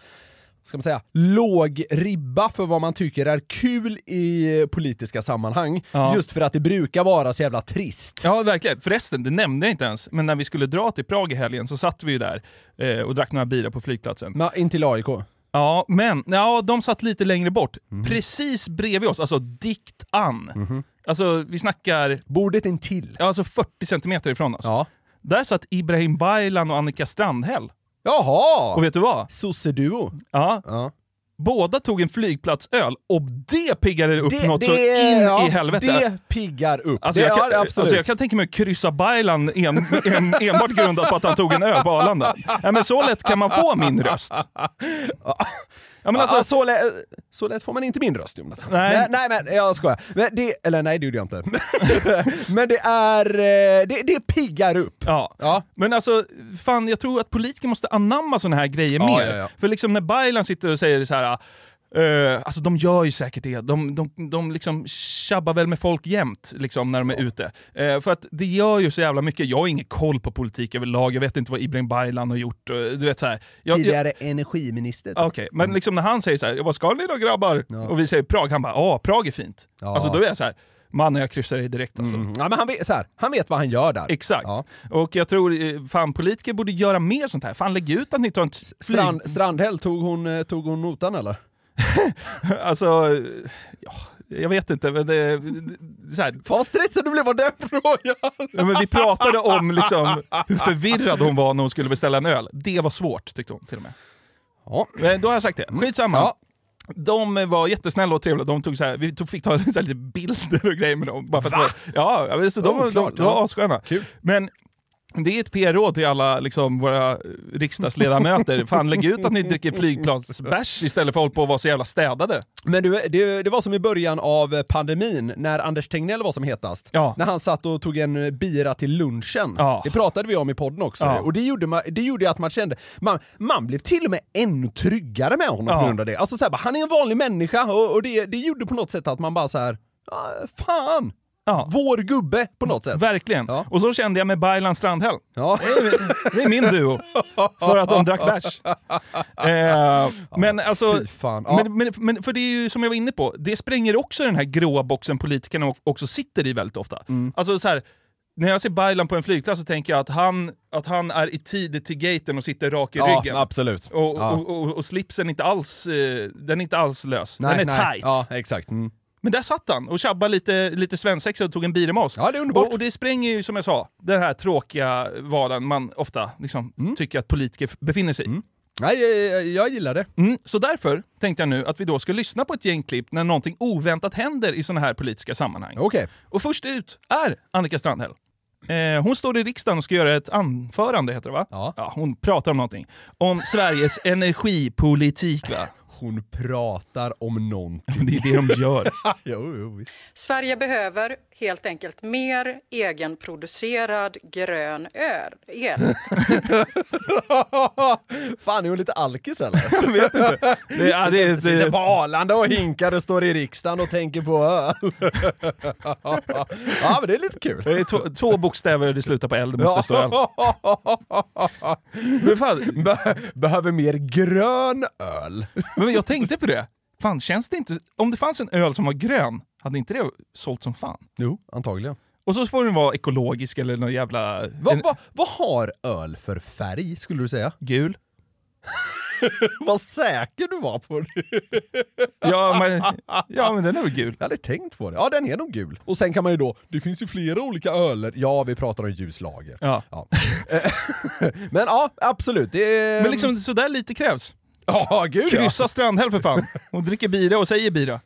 [SPEAKER 5] ska man säga, låg ribba för vad man tycker är kul i politiska sammanhang.
[SPEAKER 4] Ja.
[SPEAKER 5] Just för att det brukar vara så jävla trist.
[SPEAKER 4] Ja, verkligen. Förresten, det nämnde jag inte ens, men när vi skulle dra till Prag i helgen så satt vi ju där eh, och drack några bira på flygplatsen.
[SPEAKER 5] Men, in till AIK.
[SPEAKER 4] Ja, men ja, de satt lite längre bort. Precis bredvid oss, alltså dikt an. Alltså, vi snackar...
[SPEAKER 5] Bordet intill.
[SPEAKER 4] Ja, alltså 40 centimeter ifrån oss.
[SPEAKER 5] Ja.
[SPEAKER 4] Där satt Ibrahim Baylan och Annika Strandhäll.
[SPEAKER 5] Jaha!
[SPEAKER 4] Och vet du vad?
[SPEAKER 5] Sosseduo.
[SPEAKER 4] Ja.
[SPEAKER 5] Ja.
[SPEAKER 4] Båda tog en flygplatsöl och det piggade upp
[SPEAKER 5] Det-
[SPEAKER 4] något så
[SPEAKER 5] det-
[SPEAKER 4] in
[SPEAKER 5] ja,
[SPEAKER 4] i helvete.
[SPEAKER 5] Det piggar upp.
[SPEAKER 4] Alltså,
[SPEAKER 5] det,
[SPEAKER 4] jag kan,
[SPEAKER 5] ja,
[SPEAKER 4] alltså jag kan tänka mig att kryssa Baylan en, en, enbart grundat på att han tog en öl på Arlanda. Ja, men så lätt kan man få min röst. [LAUGHS] Ja, men alltså,
[SPEAKER 5] Ja, så, lä- så lätt får man inte min röst Jonathan.
[SPEAKER 4] Nej.
[SPEAKER 5] nej, nej men jag skojar. Men det, eller nej det gjorde jag inte. [LAUGHS] men det är, eh, det, det piggar upp.
[SPEAKER 4] Ja.
[SPEAKER 5] Ja.
[SPEAKER 4] Men alltså, fan jag tror att politiker måste anamma såna här grejer
[SPEAKER 5] Ja,
[SPEAKER 4] mer.
[SPEAKER 5] ja.
[SPEAKER 4] För liksom när Baylan sitter och säger så här. Uh, alltså de gör ju säkert det, de, de, de liksom tjabbar väl med folk jämt liksom, när de är ute. Eh, för att det gör ju så jävla mycket, jag har ingen koll på politik överlag, jag vet inte vad Ibrahim Baylan har gjort. eh, du vet, så här. Jag, jag,
[SPEAKER 5] Tidigare energiminister.
[SPEAKER 4] Okej, men liksom när han säger så här, vad ska ni då grabbar? Och vi säger Prag, han bara, ja Prag är fint.
[SPEAKER 5] Ja.
[SPEAKER 4] Alltså då är jag så här, mannen jag kryssar dig direkt alltså.
[SPEAKER 5] Mm. Ja, men han, vet, så här, han vet vad han gör där.
[SPEAKER 4] Exakt.
[SPEAKER 5] Ja.
[SPEAKER 4] Och jag tror fan politiker borde göra mer sånt här. Fan lägg ut att ni tar en.
[SPEAKER 5] Strand, Strandhäll, tog hon, tog hon notan eller? [LAUGHS]
[SPEAKER 4] Alltså, ja, jag vet inte. Men det, så här,
[SPEAKER 5] Vad stressad du blev av den frågan!
[SPEAKER 4] ja, men vi pratade om liksom, hur förvirrad hon var när hon skulle beställa en öl. Det var svårt tyckte hon till och med. Men Då har jag sagt det. Skitsamma. De var jättesnälla och trevliga. De tog så här, vi tog, fick ta [LAUGHS] så lite bilder och grejer med dem. Bara för att, ja, ja, så de,
[SPEAKER 5] Oh, klart,
[SPEAKER 4] de, de var
[SPEAKER 5] ja.
[SPEAKER 4] assköna. Men det är ett PR-råd till alla liksom, våra riksdagsledamöter. Fan, lägg ut att ni dricker flygplansbärs istället för att hålla på och vara så jävla städade.
[SPEAKER 5] Men du, det, det var som i början av pandemin, när Anders Tegnell var som hetast. När han satt och tog en bira till lunchen. Det pratade vi om i podden också.
[SPEAKER 4] Ja.
[SPEAKER 5] Och det gjorde, man, det gjorde att man kände, man, man blev till och med ännu tryggare med honom
[SPEAKER 4] Ja.
[SPEAKER 5] på grund av det. Alltså så här, han är en vanlig människa och, och det, det gjorde på något sätt att man bara så här, "Ah, fan! Vår gubbe på något sätt.
[SPEAKER 4] Verkligen. Och så kände jag med Baylan Strandhäll. Det, är, det är min duo. [LAUGHS] För att de drack bärs. Eh, men alltså,
[SPEAKER 5] fy fan. Ja.
[SPEAKER 4] men, men, men för det är ju som jag var inne på, det spränger också den här gråa boxen politikerna också sitter i väldigt ofta.
[SPEAKER 5] Mm.
[SPEAKER 4] Alltså så här, när jag ser Baylan på en flygplats så tänker jag att han, att han är i tid till gaten och sitter rak i
[SPEAKER 5] Ja,
[SPEAKER 4] ryggen.
[SPEAKER 5] absolut.
[SPEAKER 4] Och,
[SPEAKER 5] Ja.
[SPEAKER 4] och, och, och slipsen inte alls, eh, den är inte alls lös.
[SPEAKER 5] Nej,
[SPEAKER 4] den är
[SPEAKER 5] nej.
[SPEAKER 4] tight.
[SPEAKER 5] Ja, exakt. Mm.
[SPEAKER 4] Men där satt han och tjabbade lite, lite svensexa och tog en bira med oss.
[SPEAKER 5] Ja, det är underbart.
[SPEAKER 4] Och, och det spränger ju, som jag sa, den här tråkiga vardagen man ofta liksom, tycker att politiker befinner sig i.
[SPEAKER 5] Nej, jag, jag gillar det.
[SPEAKER 4] Mm, så därför tänkte jag nu att vi då ska lyssna på ett gäng klipp när någonting oväntat händer i sådana här politiska sammanhang.
[SPEAKER 5] Okej.
[SPEAKER 4] Och först ut är Annika Strandhäll. Eh, hon står i riksdagen och ska göra ett anförande, heter det va? Ja. hon pratar om någonting. Om Sveriges [LAUGHS] energipolitik va?
[SPEAKER 5] Hon pratar om någonting. [LAUGHS]
[SPEAKER 4] Det är det de gör. [LAUGHS]
[SPEAKER 5] jo, jo, visst.
[SPEAKER 13] Sverige behöver helt enkelt mer egenproducerad grön öl. El. [LAUGHS]
[SPEAKER 5] Fan, är hon lite alkis eller?
[SPEAKER 4] Jag vet inte. Det, ja, det, det,
[SPEAKER 5] Sitter på Arlanda och hinkar och står i riksdagen och tänker på öl. ja, men det är lite kul.
[SPEAKER 4] Det är två, två bokstäver det slutar på L, det måste stå L. Men fan,
[SPEAKER 5] Be- behöver mer grön öl.
[SPEAKER 4] Men jag tänkte på det. Fan, känns det inte... Om det fanns en öl som var grön, hade inte det sålt som fan?
[SPEAKER 5] Jo, antagligen.
[SPEAKER 4] Och så får den vara ekologisk eller någon jävla...
[SPEAKER 5] Vad va, vad har öl för färg, skulle du säga?
[SPEAKER 4] Gul. [LAUGHS]
[SPEAKER 5] Vad säker du var på det.
[SPEAKER 4] Ja men, ja, men den är väl gul?
[SPEAKER 5] Jag hade tänkt på det. Ja, den är nog gul. Och sen kan man ju då, det finns ju flera olika öler. Ja, vi pratar om ljuslager.
[SPEAKER 4] Ja. [LAUGHS]
[SPEAKER 5] Men ja, absolut. Det.
[SPEAKER 4] Men liksom sådär lite krävs.
[SPEAKER 5] Ja, gud ja.
[SPEAKER 4] Kryssa Strandhäll för fan. Hon dricker bira och säger bira.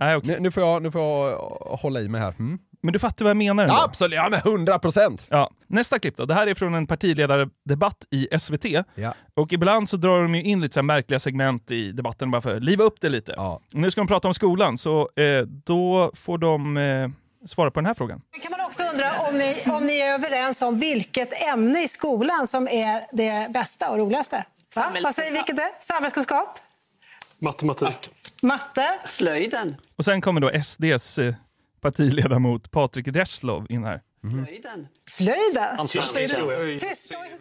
[SPEAKER 4] Nej, okej.
[SPEAKER 5] Nu, nu, får jag, nu får jag hålla i mig här. Mm.
[SPEAKER 4] Men du fattar vad jag menar ändå?
[SPEAKER 5] Ja, absolut, ja men 100 procent!
[SPEAKER 4] Ja. Nästa klipp då. Det här är från en partiledardebatt i SVT.
[SPEAKER 5] Ja.
[SPEAKER 4] Och ibland så drar de ju in lite så här märkliga segment i debatten bara för att liva upp det lite.
[SPEAKER 5] Ja.
[SPEAKER 4] Nu ska de prata om skolan, så eh, då får de eh, svara på den här frågan.
[SPEAKER 14] kan man också undra om ni, om ni är överens om vilket ämne i skolan som är det bästa och roligaste. Va? Vad säger vilket det? Samhällskunskap?
[SPEAKER 15] Matematik.
[SPEAKER 14] Matte?
[SPEAKER 16] Slöjden.
[SPEAKER 4] Och sen kommer då SDs eh, partiledamot Patrik Reslow in här.
[SPEAKER 16] Slöjden.
[SPEAKER 14] Slöjden?
[SPEAKER 15] Tyska historia.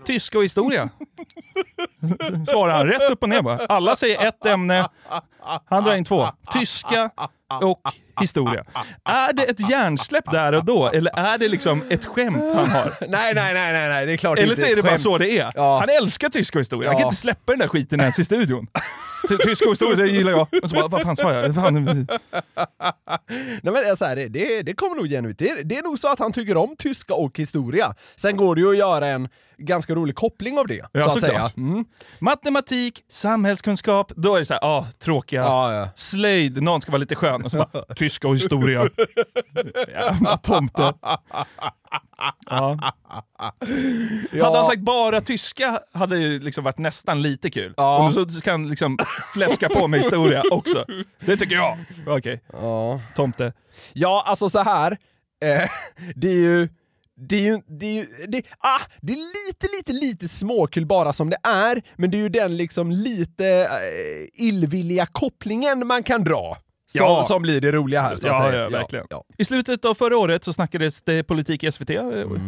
[SPEAKER 4] Tyska och historia. Svarar han rätt upp och ner bara. Alla säger ett ämne, han drar in två. Tyska och historia. Är det ett hjärnsläpp där och då, eller är det liksom ett skämt han har?
[SPEAKER 5] Nej, nej, nej, nej, nej, det är klart
[SPEAKER 4] Eller så är det bara så det är.
[SPEAKER 5] Ja.
[SPEAKER 4] Han älskar tyska och historia. Han kan inte släppa den där skiten ens i studion. Tysk Tyska och historia, det gillar jag. Och så bara, vad fan sa jag? Fan.
[SPEAKER 5] Nej men eh, så här, det, det, det kommer nog genuint. Det, det är nog så att han tycker om tyska och historia. Sen går det ju att göra en ganska rolig koppling av det.
[SPEAKER 4] Ja,
[SPEAKER 5] så att säga. Mm.
[SPEAKER 4] Matematik, samhällskunskap, då är det så här, ah, tråkiga.
[SPEAKER 5] Ja, ja.
[SPEAKER 4] Slöjd, någon ska vara lite skön. Och så bara, [LAUGHS] tyska och historia. Jävla tomte. Ja. Hade han sagt bara tyska hade det liksom varit nästan lite kul.
[SPEAKER 5] Ja.
[SPEAKER 4] Och så kan han liksom fläska på med historia också. Det tycker jag. Okej,
[SPEAKER 5] Ja.
[SPEAKER 4] tomte.
[SPEAKER 5] Ja, alltså så här. Eh, [LAUGHS] det är ju... Det är ju, det är ju, det, ah, det är lite, lite, lite småkul bara som det är, men det är ju den liksom lite äh, illvilliga kopplingen man kan dra. Som,
[SPEAKER 4] Ja.
[SPEAKER 5] som blir det roliga här. Så att
[SPEAKER 4] Ja,
[SPEAKER 5] säga.
[SPEAKER 4] ja, verkligen.
[SPEAKER 5] Ja,
[SPEAKER 4] I slutet av förra året så snackades det politik i SVT eh,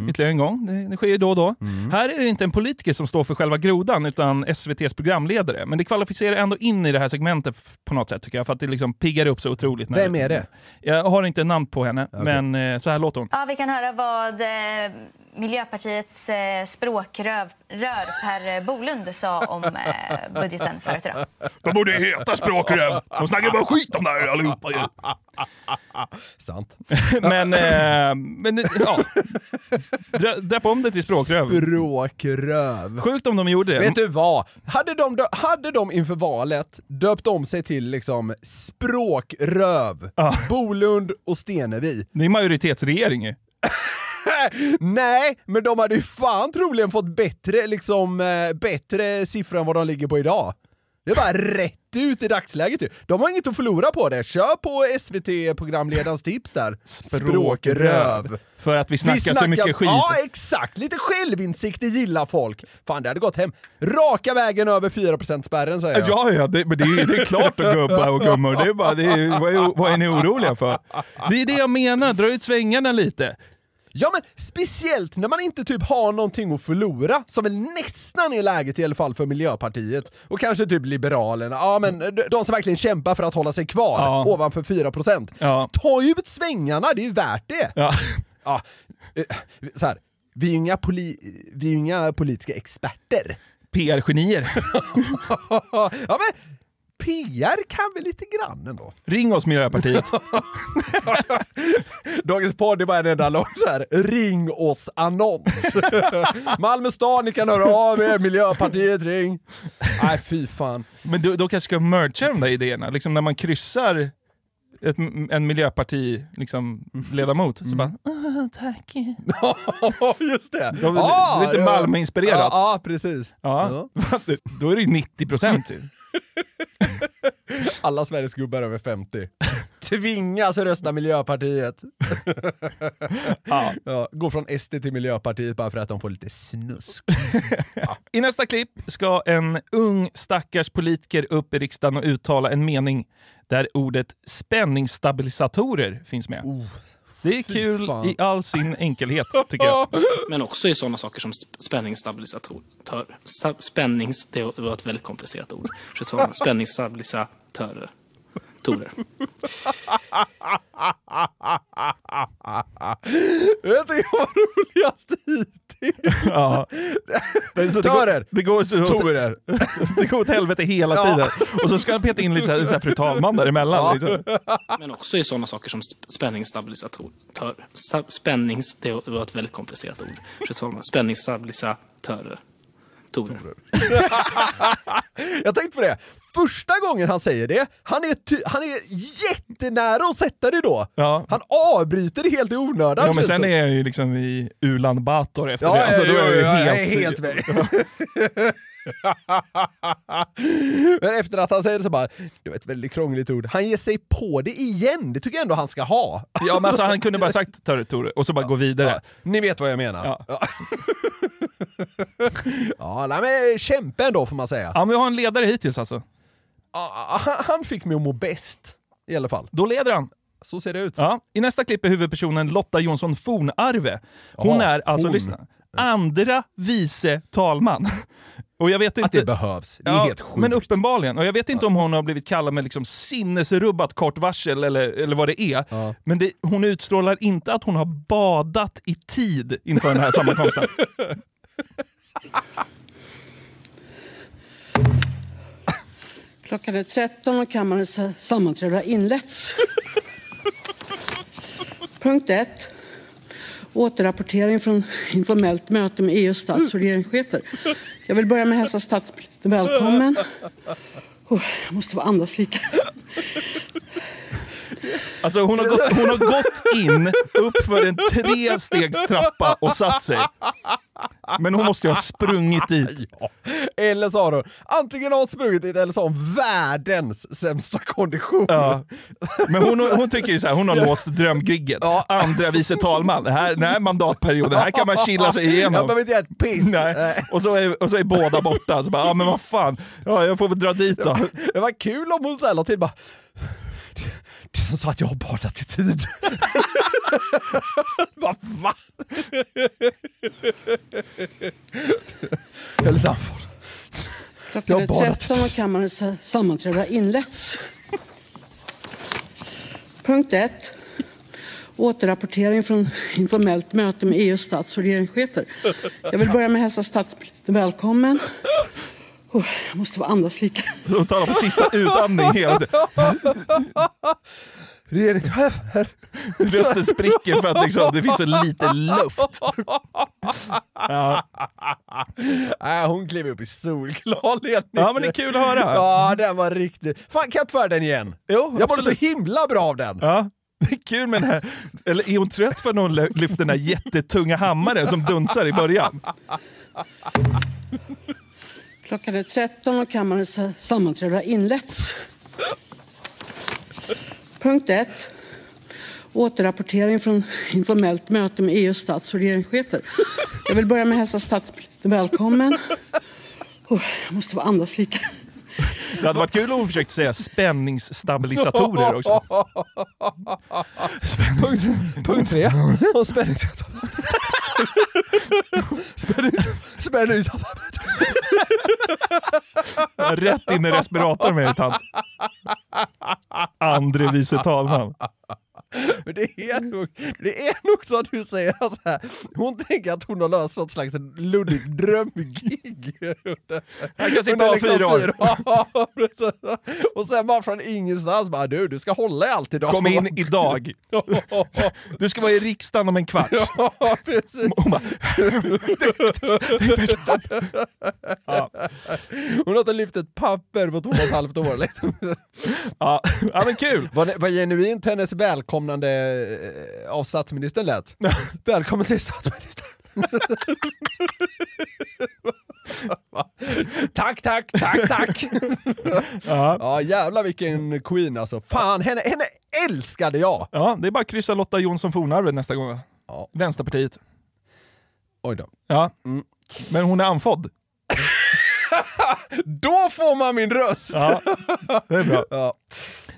[SPEAKER 4] ytterligare en gång. Det, det sker ju då och då. Här är det inte en politiker som står för själva grodan, utan SVTs programledare. Men det kvalificerar ändå in i det här segmentet på något sätt, tycker jag, för att det liksom piggar upp så otroligt. när
[SPEAKER 5] Vem är det?
[SPEAKER 4] Jag har inte namn på henne, men eh, så här låter hon.
[SPEAKER 17] Ja, vi kan höra vad eh, Miljöpartiets eh, språkrör rör Per Bolund sa om eh, budgeten förut idag.
[SPEAKER 4] De borde heta språkröv. De snackar bara skit om det här allihopa ju.
[SPEAKER 5] Sant. [LAUGHS]
[SPEAKER 4] Men, eh, men ja. Dra- Döp om det till språkröv.
[SPEAKER 5] Språkröv.
[SPEAKER 4] Sjukt om de gjorde det.
[SPEAKER 5] Vet du vad? Hade de, dö- hade de inför valet döpt om sig till liksom språkröv, Bolund och Stenevi.
[SPEAKER 4] Det är majoritetsregering ju. [LAUGHS] [LAUGHS]
[SPEAKER 5] Nej, men de hade ju fan troligen fått bättre, liksom, eh, bättre siffror än vad de ligger på idag. Det är bara rätt ut i dagsläget ju. De har inget att förlora på det. Kör på SVT-programledarens tips där. Språkröv.
[SPEAKER 4] För att vi snackar så mycket skit.
[SPEAKER 5] Ja, exakt! Lite självinsikt, det gillar folk. Fan, det hade gått hem. Raka vägen över 4%-spärren säger jag.
[SPEAKER 4] Ja, ja, det, men det är, det är klart att gubbar och gummor. Det är bara, det är, vad, är, vad är ni oroliga för? Det är det jag menar, dra ut svängarna lite.
[SPEAKER 5] Ja men speciellt när man inte typ har någonting att förlora, som väl nästan är läget i alla fall för Miljöpartiet, och kanske typ Liberalerna, ja men de- som verkligen kämpar för att hålla sig kvar
[SPEAKER 4] Ja.
[SPEAKER 5] ovanför 4%.
[SPEAKER 4] Ja.
[SPEAKER 5] Ta ut svängarna, det är ju värt det!
[SPEAKER 4] Ja.
[SPEAKER 5] Ja, eh, så här, vi är ju inga, poli- vi är inga politiska experter.
[SPEAKER 4] PR-genier. [LAUGHS]
[SPEAKER 5] ja men PR kan vi lite grann ändå.
[SPEAKER 4] Ring oss Miljöpartiet. [LAUGHS]
[SPEAKER 5] Dagens podd är bara en enda lång så här, ring oss annons. [LAUGHS] Malmö stad, ni kan höra av er, Miljöpartiet ring. Nej fy fan.
[SPEAKER 4] Men då, då kanske ska mercha de där idéerna, liksom när man kryssar ett, en miljöparti liksom, ledamot, så bara "Ah, tack. [LAUGHS]
[SPEAKER 5] Just det.
[SPEAKER 4] De,
[SPEAKER 5] Ah,
[SPEAKER 4] lite
[SPEAKER 5] ja.
[SPEAKER 4] Malmö-inspirerat.
[SPEAKER 5] Ja, ja precis.
[SPEAKER 4] Ja. Då är det ju 90 procent. ju. [LAUGHS]
[SPEAKER 5] Alla Sveriges gubbar över 50. [LAUGHS] Tvingas rösta Miljöpartiet.
[SPEAKER 4] Ja. [LAUGHS]
[SPEAKER 5] Ja, gå från SD till Miljöpartiet bara för att de får lite snusk.
[SPEAKER 4] I nästa klipp ska en ung stackars politiker upp i riksdagen och uttala en mening där ordet spänningsstabilisatorer finns med. Det är kul
[SPEAKER 5] fan.
[SPEAKER 4] i all sin enkelhet, tycker jag. [LAUGHS]
[SPEAKER 18] Men också i sådana saker som sp- spänningsstabilisator. sta- Spännings... Det var ett väldigt komplicerat ord. [LAUGHS] Spänningsstabilisatörer. Torer. [LAUGHS]
[SPEAKER 5] Jag tycker det var roligast hittills.
[SPEAKER 4] Ja. Det går-
[SPEAKER 5] Törer!
[SPEAKER 4] Det går, så,
[SPEAKER 5] Torer! [LAUGHS]
[SPEAKER 4] det går åt helvete hela
[SPEAKER 5] Ja.
[SPEAKER 4] tiden. Och så ska han peta in lite så här, så här, fru talman däremellan. Liksom.
[SPEAKER 18] Men också i sådana saker som sp- spänningsstabilisator. sta- Spännings... Det var ett väldigt komplicerat ord. Fru talman. Spänningsstabilisatörer. Torer. [LAUGHS]
[SPEAKER 5] Jag tänkte på det, första gången han säger det, han är, han är jättenära att sätta det då.
[SPEAKER 4] Ja.
[SPEAKER 5] Han avbryter det helt i onödan.
[SPEAKER 4] Ja, men sen är jag ju liksom i Ulan Bator efter
[SPEAKER 5] Ja,
[SPEAKER 4] det. Alltså,
[SPEAKER 5] ja,
[SPEAKER 4] då är jag ju
[SPEAKER 5] ja, ja,
[SPEAKER 4] helt...
[SPEAKER 5] jag är helt med. [LAUGHS] Men efter att han säger det så bara, det var ett väldigt krångligt ord. Han ger sig på det igen, det tycker jag ändå han ska ha.
[SPEAKER 4] Ja, men alltså, han kunde bara [LAUGHS] sagt Tore, Tore och så bara gå vidare.
[SPEAKER 5] Ja, ni vet vad jag menar.
[SPEAKER 4] Ja.
[SPEAKER 5] Ja, [LAUGHS] ja nej, men kämpe ändå får man säga.
[SPEAKER 4] Ja, men vi har en ledare hittills alltså.
[SPEAKER 5] Ja, han, fick mig att må bäst, i alla fall.
[SPEAKER 4] Då leder han.
[SPEAKER 5] Så ser det ut.
[SPEAKER 4] Ja. I nästa klipp är huvudpersonen Lotta Jonsson Fornarve. Hon
[SPEAKER 5] Ja,
[SPEAKER 4] är alltså,
[SPEAKER 5] hon.
[SPEAKER 4] lyssna, andra vice talman. [LAUGHS] Och jag vet inte,
[SPEAKER 5] Att det behövs, det är
[SPEAKER 4] Ja,
[SPEAKER 5] helt sjukt.
[SPEAKER 4] Men uppenbarligen. Och jag vet inte om hon har blivit kallad med liksom sinnesrubbat kort varsel eller, eller vad det är. Men det, hon utstrålar inte att hon har badat i tid inför den här sammankomsten. [LAUGHS]
[SPEAKER 19] Klockan är 13 och kammarens sammanträde har inletts. Punkt 1. Återrapportering från informellt möte med EUs stats och regeringschefer. Jag vill börja med att hälsa statsministern välkommen. Oh, jag måste få andas lite.
[SPEAKER 4] Alltså hon har, gått, hon har gått in upp för en trestegstrappa och satt sig. Men hon måste ju ha sprungit dit.
[SPEAKER 5] Eller så har hon antingen har hon sprungit dit eller så har hon världens sämsta kondition.
[SPEAKER 4] Ja. Men hon, hon tycker ju så här, hon har låst drömgrigget. Andra vice talman, här, den här mandatperioden, här kan man chilla sig
[SPEAKER 5] Jag
[SPEAKER 4] igenom.
[SPEAKER 5] behöver inte göra ett piss.
[SPEAKER 4] Nej. Och, så är, och så är båda borta. Så bara, ja men vad fan, ja, jag får väl dra dit då.
[SPEAKER 5] Det var kul om hon så här till bara det är som så att jag har badat i tid. [LAUGHS] Vad va? Jag är lite andfådd.
[SPEAKER 19] Klockan är
[SPEAKER 5] badat.
[SPEAKER 19] 13 och kammarens sammanträde har inletts. Punkt 1. Återrapportering från informellt möte med EUs stats och regeringschefer. Jag vill börja med att hälsa statsministern välkommen. Oh, jag måste få andas lite.
[SPEAKER 4] De talar på sista utandning hela tiden.
[SPEAKER 5] Regeringschefer.
[SPEAKER 4] Rösten spricker för att liksom, det finns så lite luft. Ja.
[SPEAKER 5] Nej, hon klev upp i solklar ledning.
[SPEAKER 4] Ja, men det är kul att höra.
[SPEAKER 5] Ja, den var riktigt... Fan, kan jag ta den igen?
[SPEAKER 4] Jo,
[SPEAKER 5] jag mådde så himla bra av den.
[SPEAKER 4] Ja. Det är kul med den här, eller är hon trött för när hon lyfter den här jättetunga hammaren som dunsar i början?
[SPEAKER 19] Klockan är 13 och kammarens sammanträde har inletts. Punkt 1. Återrapportering från informellt möte med EUs stats och regeringschefer. Jag vill börja med att hälsa statsministern välkommen. Oh, jag måste få andas lite.
[SPEAKER 4] Det hade varit kul om hon försökte säga spänningsstabilisatorer också. [LAUGHS]
[SPEAKER 5] punkt, punkt tre. Och Spänn ut, spänn ut
[SPEAKER 4] Rätt in i respiratorn med dig tant. Andre vice talman. [LAUGHS]
[SPEAKER 5] Men det är, nog, det är nog så att du säger så här. hon tänker att hon har löst något slags luddigt drömgig.
[SPEAKER 4] Jag kan sitta av fyra år. [LAUGHS]
[SPEAKER 5] Och sen bara från ingenstans bara du, du ska hålla i allt idag.
[SPEAKER 4] Kom in idag. [LAUGHS] Du ska vara i riksdagen om en kvart.
[SPEAKER 5] Ja, precis.
[SPEAKER 4] Ja.
[SPEAKER 5] Hon har inte lyft ett papper på två och ett halvt år. Liksom.
[SPEAKER 4] Ja. ja, men kul.
[SPEAKER 5] Vad, vad genuint hennes välkomnande eh, av statsministern lät. [LAUGHS] Välkommen till statsministern. [LAUGHS] tack, tack, tack, tack!
[SPEAKER 4] Ja.
[SPEAKER 5] ja jävlar vilken queen alltså. Fan, henne, henne älskade jag!
[SPEAKER 4] Ja, det är bara att kryssa Lotta Jonsson Fornarve nästa gång.
[SPEAKER 5] Ja.
[SPEAKER 4] Vänsterpartiet.
[SPEAKER 5] Oj då.
[SPEAKER 4] Ja. Men hon är anfodd. [LAUGHS]
[SPEAKER 5] Då får man min röst!
[SPEAKER 4] Ja, det är bra.
[SPEAKER 5] Ja.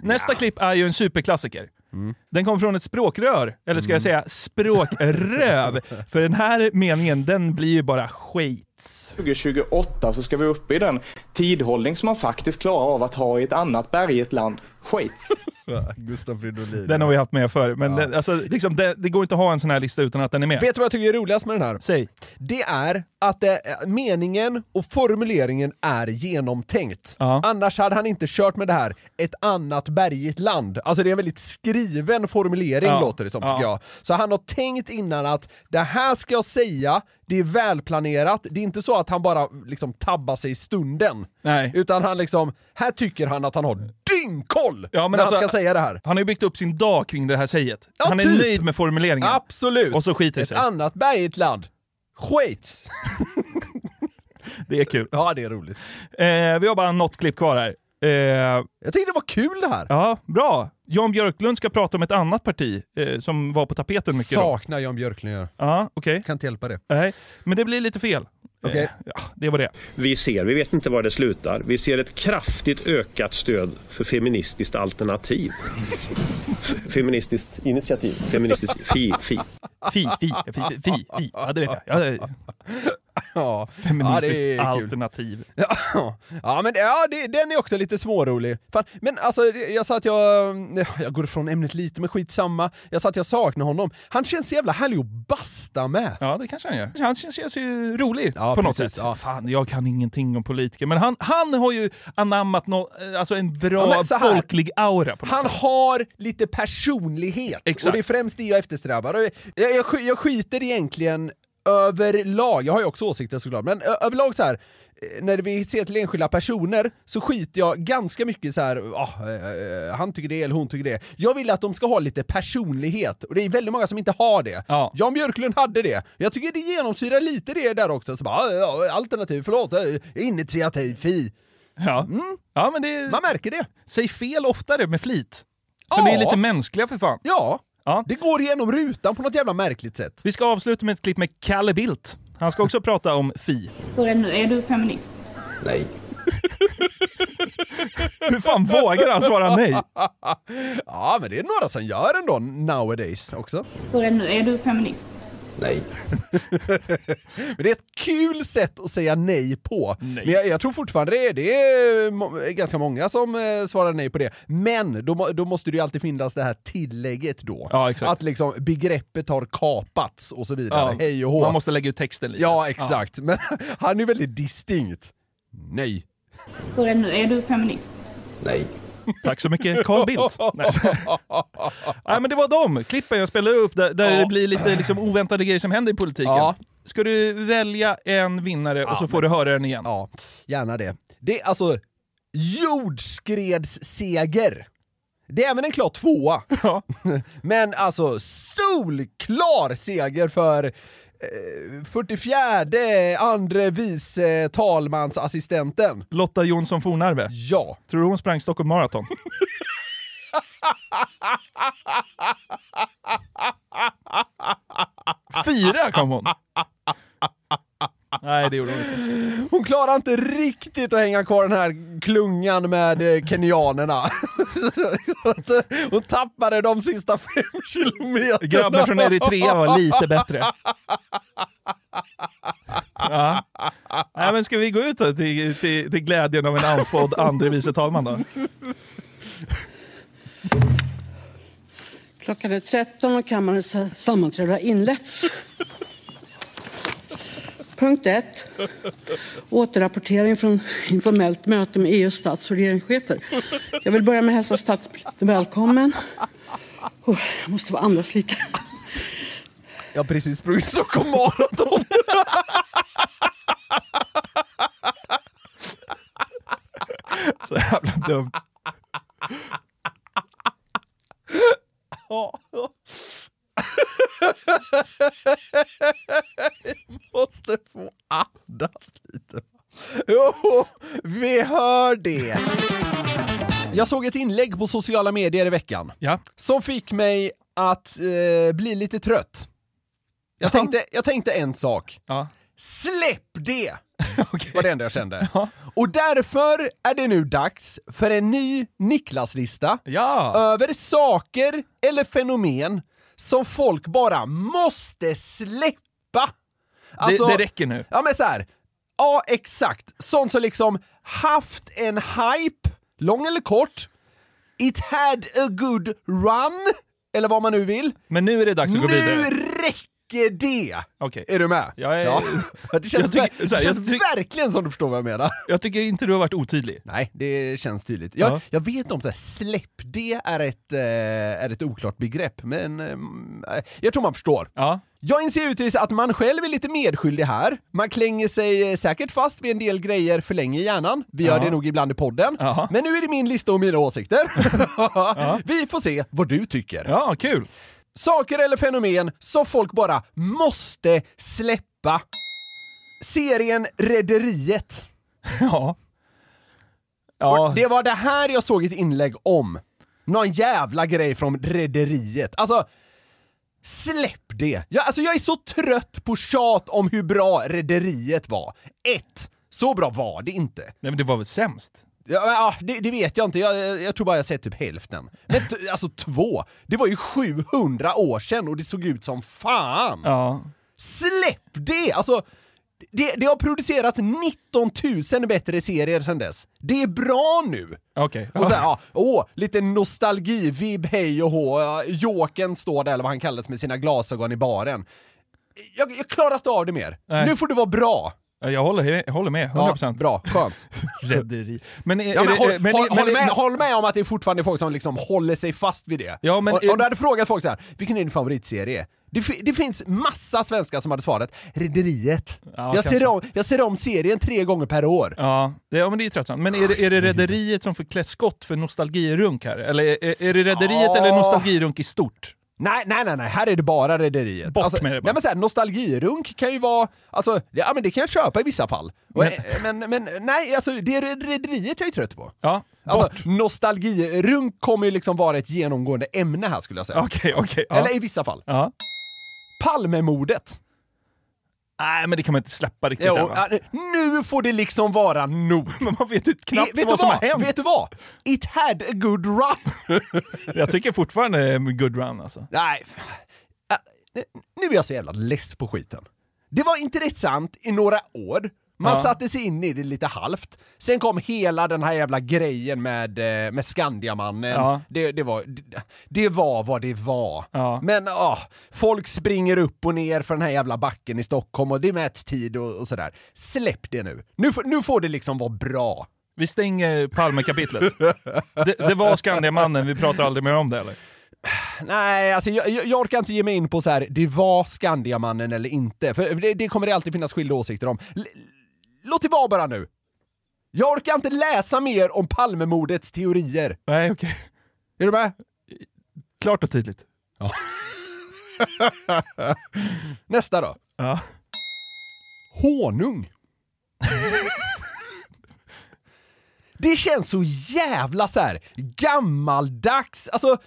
[SPEAKER 4] Nästa klipp är ju en superklassiker. Den kommer från ett språkrör, eller ska jag säga språkröv. [LAUGHS] För den här meningen, den blir ju bara skit.
[SPEAKER 20] 2028 så ska vi upp i den tidhållning som man faktiskt klarar av att ha i ett annat bergigt land. Skit. [LAUGHS]
[SPEAKER 5] Gustav Fridolin.
[SPEAKER 4] Den har vi haft med förr, men den, alltså, liksom, det, det går inte att ha en sån här lista utan att den är med.
[SPEAKER 5] Vet du vad jag tycker är roligast med den här?
[SPEAKER 4] Säg.
[SPEAKER 5] Det är att det, meningen och formuleringen är genomtänkt. Annars hade han inte kört med det här, ett annat bergigt land. Alltså det är en väldigt skriven formulering
[SPEAKER 4] Ja.
[SPEAKER 5] låter det som, tycker
[SPEAKER 4] Ja.
[SPEAKER 5] jag. Så han har tänkt innan att det här ska jag säga, det är välplanerat, det är inte så att han bara liksom tabbar sig i stunden.
[SPEAKER 4] Nej.
[SPEAKER 5] Utan han liksom, här tycker han att han har dyngkoll
[SPEAKER 4] Ja,
[SPEAKER 5] när
[SPEAKER 4] alltså,
[SPEAKER 5] han ska säga det här.
[SPEAKER 4] Han har ju byggt upp sin dag kring det här säget.
[SPEAKER 5] Ja,
[SPEAKER 4] han är
[SPEAKER 5] typ.
[SPEAKER 4] nöjd med formuleringen.
[SPEAKER 5] Absolut!
[SPEAKER 4] Och så skiter det
[SPEAKER 5] Ett
[SPEAKER 4] sig.
[SPEAKER 5] annat bergigt land. Skit! [LAUGHS]
[SPEAKER 4] Det är kul.
[SPEAKER 5] Ja, det är roligt.
[SPEAKER 4] Eh, vi har bara något klipp kvar här. Eh,
[SPEAKER 5] jag tyckte det var kul det här.
[SPEAKER 4] Ja, bra. Jan Björklund ska prata om ett annat parti eh, som var på tapeten mycket. då.
[SPEAKER 5] Saknar Jan Björklund gör.
[SPEAKER 4] Ja, okej.
[SPEAKER 5] Kan inte hjälpa det.
[SPEAKER 4] Nej, men det blir lite fel.
[SPEAKER 5] Okej.
[SPEAKER 4] Eh, ja, det var det.
[SPEAKER 21] Vi ser, vi vet inte var det slutar, vi ser ett kraftigt ökat stöd för feministiskt alternativ. Feministiskt initiativ, feministiskt fi, fi.
[SPEAKER 4] Fi, fi, fi, fi, fi, fi. Ja, det vet jag. Ja, det, [LAUGHS]
[SPEAKER 5] Ja,
[SPEAKER 4] feministiskt
[SPEAKER 5] ja,
[SPEAKER 4] alternativ. [LAUGHS]
[SPEAKER 5] Ja, ja men ja, det, den är också lite smårolig. Fan, men alltså, jag sa att jag... Jag går ifrån ämnet lite, men skitsamma. Jag sa att jag saknar honom. Han känns så jävla härlig att basta med.
[SPEAKER 4] Ja, det kanske han gör. Han känns, känns ju rolig
[SPEAKER 5] Ja,
[SPEAKER 4] på något
[SPEAKER 5] precis,
[SPEAKER 4] sätt.
[SPEAKER 5] ja.
[SPEAKER 4] Fan, jag kan ingenting om politiker, men han, han har ju anammat nå alltså en bra
[SPEAKER 5] Ja, här.
[SPEAKER 4] folklig aura. Något
[SPEAKER 5] Han
[SPEAKER 4] sätt.
[SPEAKER 5] har lite personlighet,
[SPEAKER 4] Exakt.
[SPEAKER 5] och det är främst det jag eftersträvar. Jag, jag, jag skiter egentligen överlag, jag har ju också åsikter såklart, men överlag så här. eh, när vi ser till enskilda personer så skiter jag ganska mycket så här. ah, eh, han tycker det eller hon tycker det. Jag vill att de ska ha lite personlighet, och det är väldigt många som inte har det. Jan Björklund hade det. Jag tycker det genomsyrar lite det där också. Så bara, ja, alternativ, förlåt, initiativ, fi.
[SPEAKER 4] Ja. ja, men det...
[SPEAKER 5] Man märker det.
[SPEAKER 4] Säg fel oftare med flit. För
[SPEAKER 5] Ja.
[SPEAKER 4] ni är lite mänskliga för fan.
[SPEAKER 5] Ja,
[SPEAKER 4] Ja.
[SPEAKER 5] det går genom rutan på något jävla märkligt sätt.
[SPEAKER 4] Vi ska avsluta med ett klipp med Kalle Bildt. Han ska också prata om Fi.
[SPEAKER 22] Börja nu, är du feminist?
[SPEAKER 21] Nej. [LAUGHS]
[SPEAKER 4] Hur fan vågar han svara nej? [LAUGHS]
[SPEAKER 5] ja, men det är några som gör ändå nowadays också.
[SPEAKER 22] Börja nu, är du feminist?
[SPEAKER 5] Nej. [LAUGHS] Men det är ett kul sätt att säga nej på. Men jag, jag tror fortfarande det är, det är ganska många som eh, svarar nej på det. Men då, då måste det ju alltid finnas det här tillägget då.
[SPEAKER 4] Ja, exakt.
[SPEAKER 5] Att liksom begreppet har kapats och så vidare.
[SPEAKER 4] Ja,
[SPEAKER 5] Hej och hå.
[SPEAKER 4] Man måste lägga ut texten lite.
[SPEAKER 5] Ja, exakt. Men [LAUGHS] han är väldigt distinkt. Nej.
[SPEAKER 23] Börja nu, är du feminist?
[SPEAKER 5] Nej.
[SPEAKER 4] Tack så mycket Carl Bildt. [LAUGHS] Nej, Nej men det var de klippen jag spelade upp där, där det blir lite liksom oväntade grejer som händer i politiken.
[SPEAKER 5] Ja.
[SPEAKER 4] Ska du välja en vinnare och så får du höra den igen?
[SPEAKER 5] Ja, gärna det. Det är alltså jordskredsseger. Det är även en klar tvåa. [LAUGHS] Men alltså solklar seger för 44 andre vice talmansassistenten.
[SPEAKER 4] Lotta Jonsson Fornarve.
[SPEAKER 5] Ja.
[SPEAKER 4] Tror du hon sprang Stockholm Marathon? [LAUGHS] Fyra kom hon! Nej, det gjorde hon inte.
[SPEAKER 5] Hon klarar inte riktigt att hänga kvar den här klungan med eh, kenyanerna. [LAUGHS] Hon tappade de sista fem kilometerna.
[SPEAKER 4] Grabben från Eritrea var lite bättre. Ja. Nej, men ska vi gå ut då till, till, till glädjen av en andfådd andre vice talman då?
[SPEAKER 19] Klockan är 13 och kammarens sammanträde har inletts. Punkt 1. Återrapportering från informellt möte med EUs stats och regeringschefer. Jag vill börja med att hälsa statsministern välkommen. Oh, jag måste få andas lite.
[SPEAKER 5] Jag har precis sprungit Stockholm Marathon. [LAUGHS]
[SPEAKER 4] Så jävla dumt. [LAUGHS]
[SPEAKER 5] Måste få andas lite. Jo, vi hör det. Jag såg ett inlägg på sociala medier i veckan
[SPEAKER 4] Ja.
[SPEAKER 5] som fick mig att eh, bli lite trött. Jag tänkte, jag tänkte en sak.
[SPEAKER 4] Ja.
[SPEAKER 5] Släpp det! [LAUGHS] var det enda jag kände. Och därför är det nu dags för en ny Niklas-lista
[SPEAKER 4] Ja.
[SPEAKER 5] över saker eller fenomen som folk bara måste släppa. Alltså-
[SPEAKER 4] det, det räcker nu.
[SPEAKER 5] Ja men så här. ja exakt, sånt som liksom haft en hype, lång eller kort, it had a good run, eller vad man nu vill.
[SPEAKER 4] Men nu är det dags att gå
[SPEAKER 5] nu
[SPEAKER 4] vidare.
[SPEAKER 5] räcker det!
[SPEAKER 4] Okej.
[SPEAKER 5] Är du med?
[SPEAKER 4] Jag är- [LAUGHS]
[SPEAKER 5] Det känns,
[SPEAKER 4] Jag tycker-
[SPEAKER 5] ver-
[SPEAKER 4] så här,
[SPEAKER 5] det
[SPEAKER 4] jag
[SPEAKER 5] känns verkligen som du förstår vad jag menar.
[SPEAKER 4] Jag tycker inte du har varit otydlig.
[SPEAKER 5] Nej, det känns tydligt. Jag,
[SPEAKER 4] Ja.
[SPEAKER 5] jag vet om så här, släpp det är ett, eh, är ett oklart begrepp, men eh, jag tror man förstår.
[SPEAKER 4] Ja.
[SPEAKER 5] Jag inser givetvis att man själv är lite medskyldig här. Man klänger sig eh, säkert fast vid en del grejer för länge i hjärnan. Vi gör
[SPEAKER 4] Ja.
[SPEAKER 5] det nog ibland i podden.
[SPEAKER 4] Jaha.
[SPEAKER 5] Men nu är det min lista och mina åsikter. [LAUGHS] Vi får se vad du tycker.
[SPEAKER 4] Ja, kul.
[SPEAKER 5] Saker eller fenomen som folk bara måste släppa. Serien Rederiet. [LAUGHS]
[SPEAKER 4] Ja. Ja.
[SPEAKER 5] Och det var det här jag såg ett inlägg om. Någon jävla grej från Rederiet. Alltså, släpp det! Jag, alltså jag är så trött på tjat om hur bra Rederiet var. Ett, Så bra var det inte.
[SPEAKER 4] Nej men det var väl sämst?
[SPEAKER 5] Ja, ja, det, det vet jag inte, jag, jag, tror bara jag sett typ hälften. Men alltså två, det var ju 700 år sedan och det såg ut som fan!
[SPEAKER 4] Ja.
[SPEAKER 5] Släpp det! Alltså, det, det har producerats 19 000 bättre serier sedan dess. Det är bra nu!
[SPEAKER 4] Okej.
[SPEAKER 5] Och så här, [LAUGHS] ja, åh, lite nostalgi-vibb, hej och hå. Ja, Jokern står där, eller vad han kallas, med sina glasögon i baren. Jag, jag klarar inte av det mer.
[SPEAKER 4] Nej.
[SPEAKER 5] Nu får det vara bra!
[SPEAKER 4] Ja, Jag håller, jag håller med, 100%.
[SPEAKER 5] Ja, bra, skönt. [LAUGHS]
[SPEAKER 4] Rederi. Men, är,
[SPEAKER 5] Ja,
[SPEAKER 4] är
[SPEAKER 5] men,
[SPEAKER 4] det-
[SPEAKER 5] håll,
[SPEAKER 4] men-
[SPEAKER 5] håll,
[SPEAKER 4] men-
[SPEAKER 5] håll, med, håll med om att det är fortfarande folk som liksom håller sig fast vid det.
[SPEAKER 4] Ja, men-
[SPEAKER 5] och, om du hade frågat folk så här, vilken är din favoritserie? Det, det finns massa svenskar som hade svarat Rederiet.
[SPEAKER 4] Ja,
[SPEAKER 5] jag, ser om, jag ser om serien tre gånger per år.
[SPEAKER 4] Ja, det, ja men det är tröttsamt. Men är det, är det Rederiet som får klä skott för nostalgirunk här? Eller är, är det Rederiet eller nostalgirunk i stort?
[SPEAKER 5] Nej, nej, nej, nej, här är det bara Rederiet.
[SPEAKER 4] Bort
[SPEAKER 5] alltså,
[SPEAKER 4] med det bara.
[SPEAKER 5] nej, men så här, Nostalgirunk kan ju vara, alltså, ja men det kan jag köpa i vissa fall.
[SPEAKER 4] Men-
[SPEAKER 5] men, men, nej, alltså det är Rederiet jag är trött på.
[SPEAKER 4] Ja,
[SPEAKER 5] Alltså,
[SPEAKER 4] bort.
[SPEAKER 5] nostalgirunk kommer ju liksom vara ett genomgående ämne här skulle jag säga.
[SPEAKER 4] Okej, okej. ja.
[SPEAKER 5] Eller i vissa fall.
[SPEAKER 4] Ja.
[SPEAKER 5] Palmemordet.
[SPEAKER 4] Nej, men det kan man inte släppa riktigt
[SPEAKER 5] Jo,
[SPEAKER 4] än,
[SPEAKER 5] nu får det liksom vara nog. [LAUGHS]
[SPEAKER 4] Men man vet ju knappt
[SPEAKER 5] Eh, vet
[SPEAKER 4] vad
[SPEAKER 5] du
[SPEAKER 4] som har hänt.
[SPEAKER 5] Vet du vad? It had a good run. [LAUGHS]
[SPEAKER 4] Jag tycker fortfarande good run alltså.
[SPEAKER 5] Nej. Ä- nu är jag så jävla less på skiten. Det var intressant i några år, man
[SPEAKER 4] Ja.
[SPEAKER 5] satte sig in i det lite halvt. Sen kom hela den här jävla grejen med, eh, med Skandiamannen.
[SPEAKER 4] Ja.
[SPEAKER 5] Det, det, var, det, det var vad det var.
[SPEAKER 4] Ja.
[SPEAKER 5] Men ah, folk springer upp och ner för den här jävla backen i Stockholm och det mäts tid och, och sådär. Släpp det nu. Nu, nu får det liksom vara bra.
[SPEAKER 4] Vi stänger Palmekapitlet. det, det var Skandiamannen, vi pratar aldrig mer om det eller?
[SPEAKER 5] Nej, alltså jag, jag jag orkar inte ge mig in på så här. det var Skandiamannen eller inte, för det, det kommer det alltid finnas skilda åsikter om. L- låt det vara bara nu. Jag orkar inte läsa mer om Palmemordets teorier.
[SPEAKER 4] Nej, okej.
[SPEAKER 5] Är du med?
[SPEAKER 4] Klart och tydligt.
[SPEAKER 5] Ja. Nästa då.
[SPEAKER 4] Ja.
[SPEAKER 5] Honung. Det känns så jävla så här gammaldags, alltså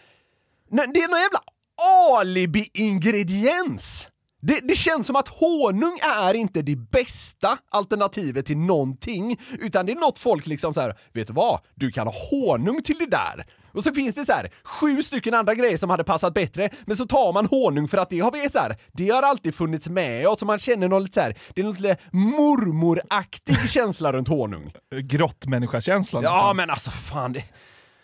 [SPEAKER 5] det är någon jävla alibi-ingrediens. Det, det känns som att honung är inte det bästa alternativet till någonting, utan det är något folk liksom så här, vet du vad? Du kan ha honung till det där. Och så finns det så här sju stycken andra grejer som hade passat bättre, men så tar man honung för att det har vi så här, det har alltid funnits med och så man känner något lite så här, det är något lite mormoraktig [LAUGHS] känsla runt honung.
[SPEAKER 4] Grottmänniskakänslan.
[SPEAKER 5] Ja men alltså fan, det...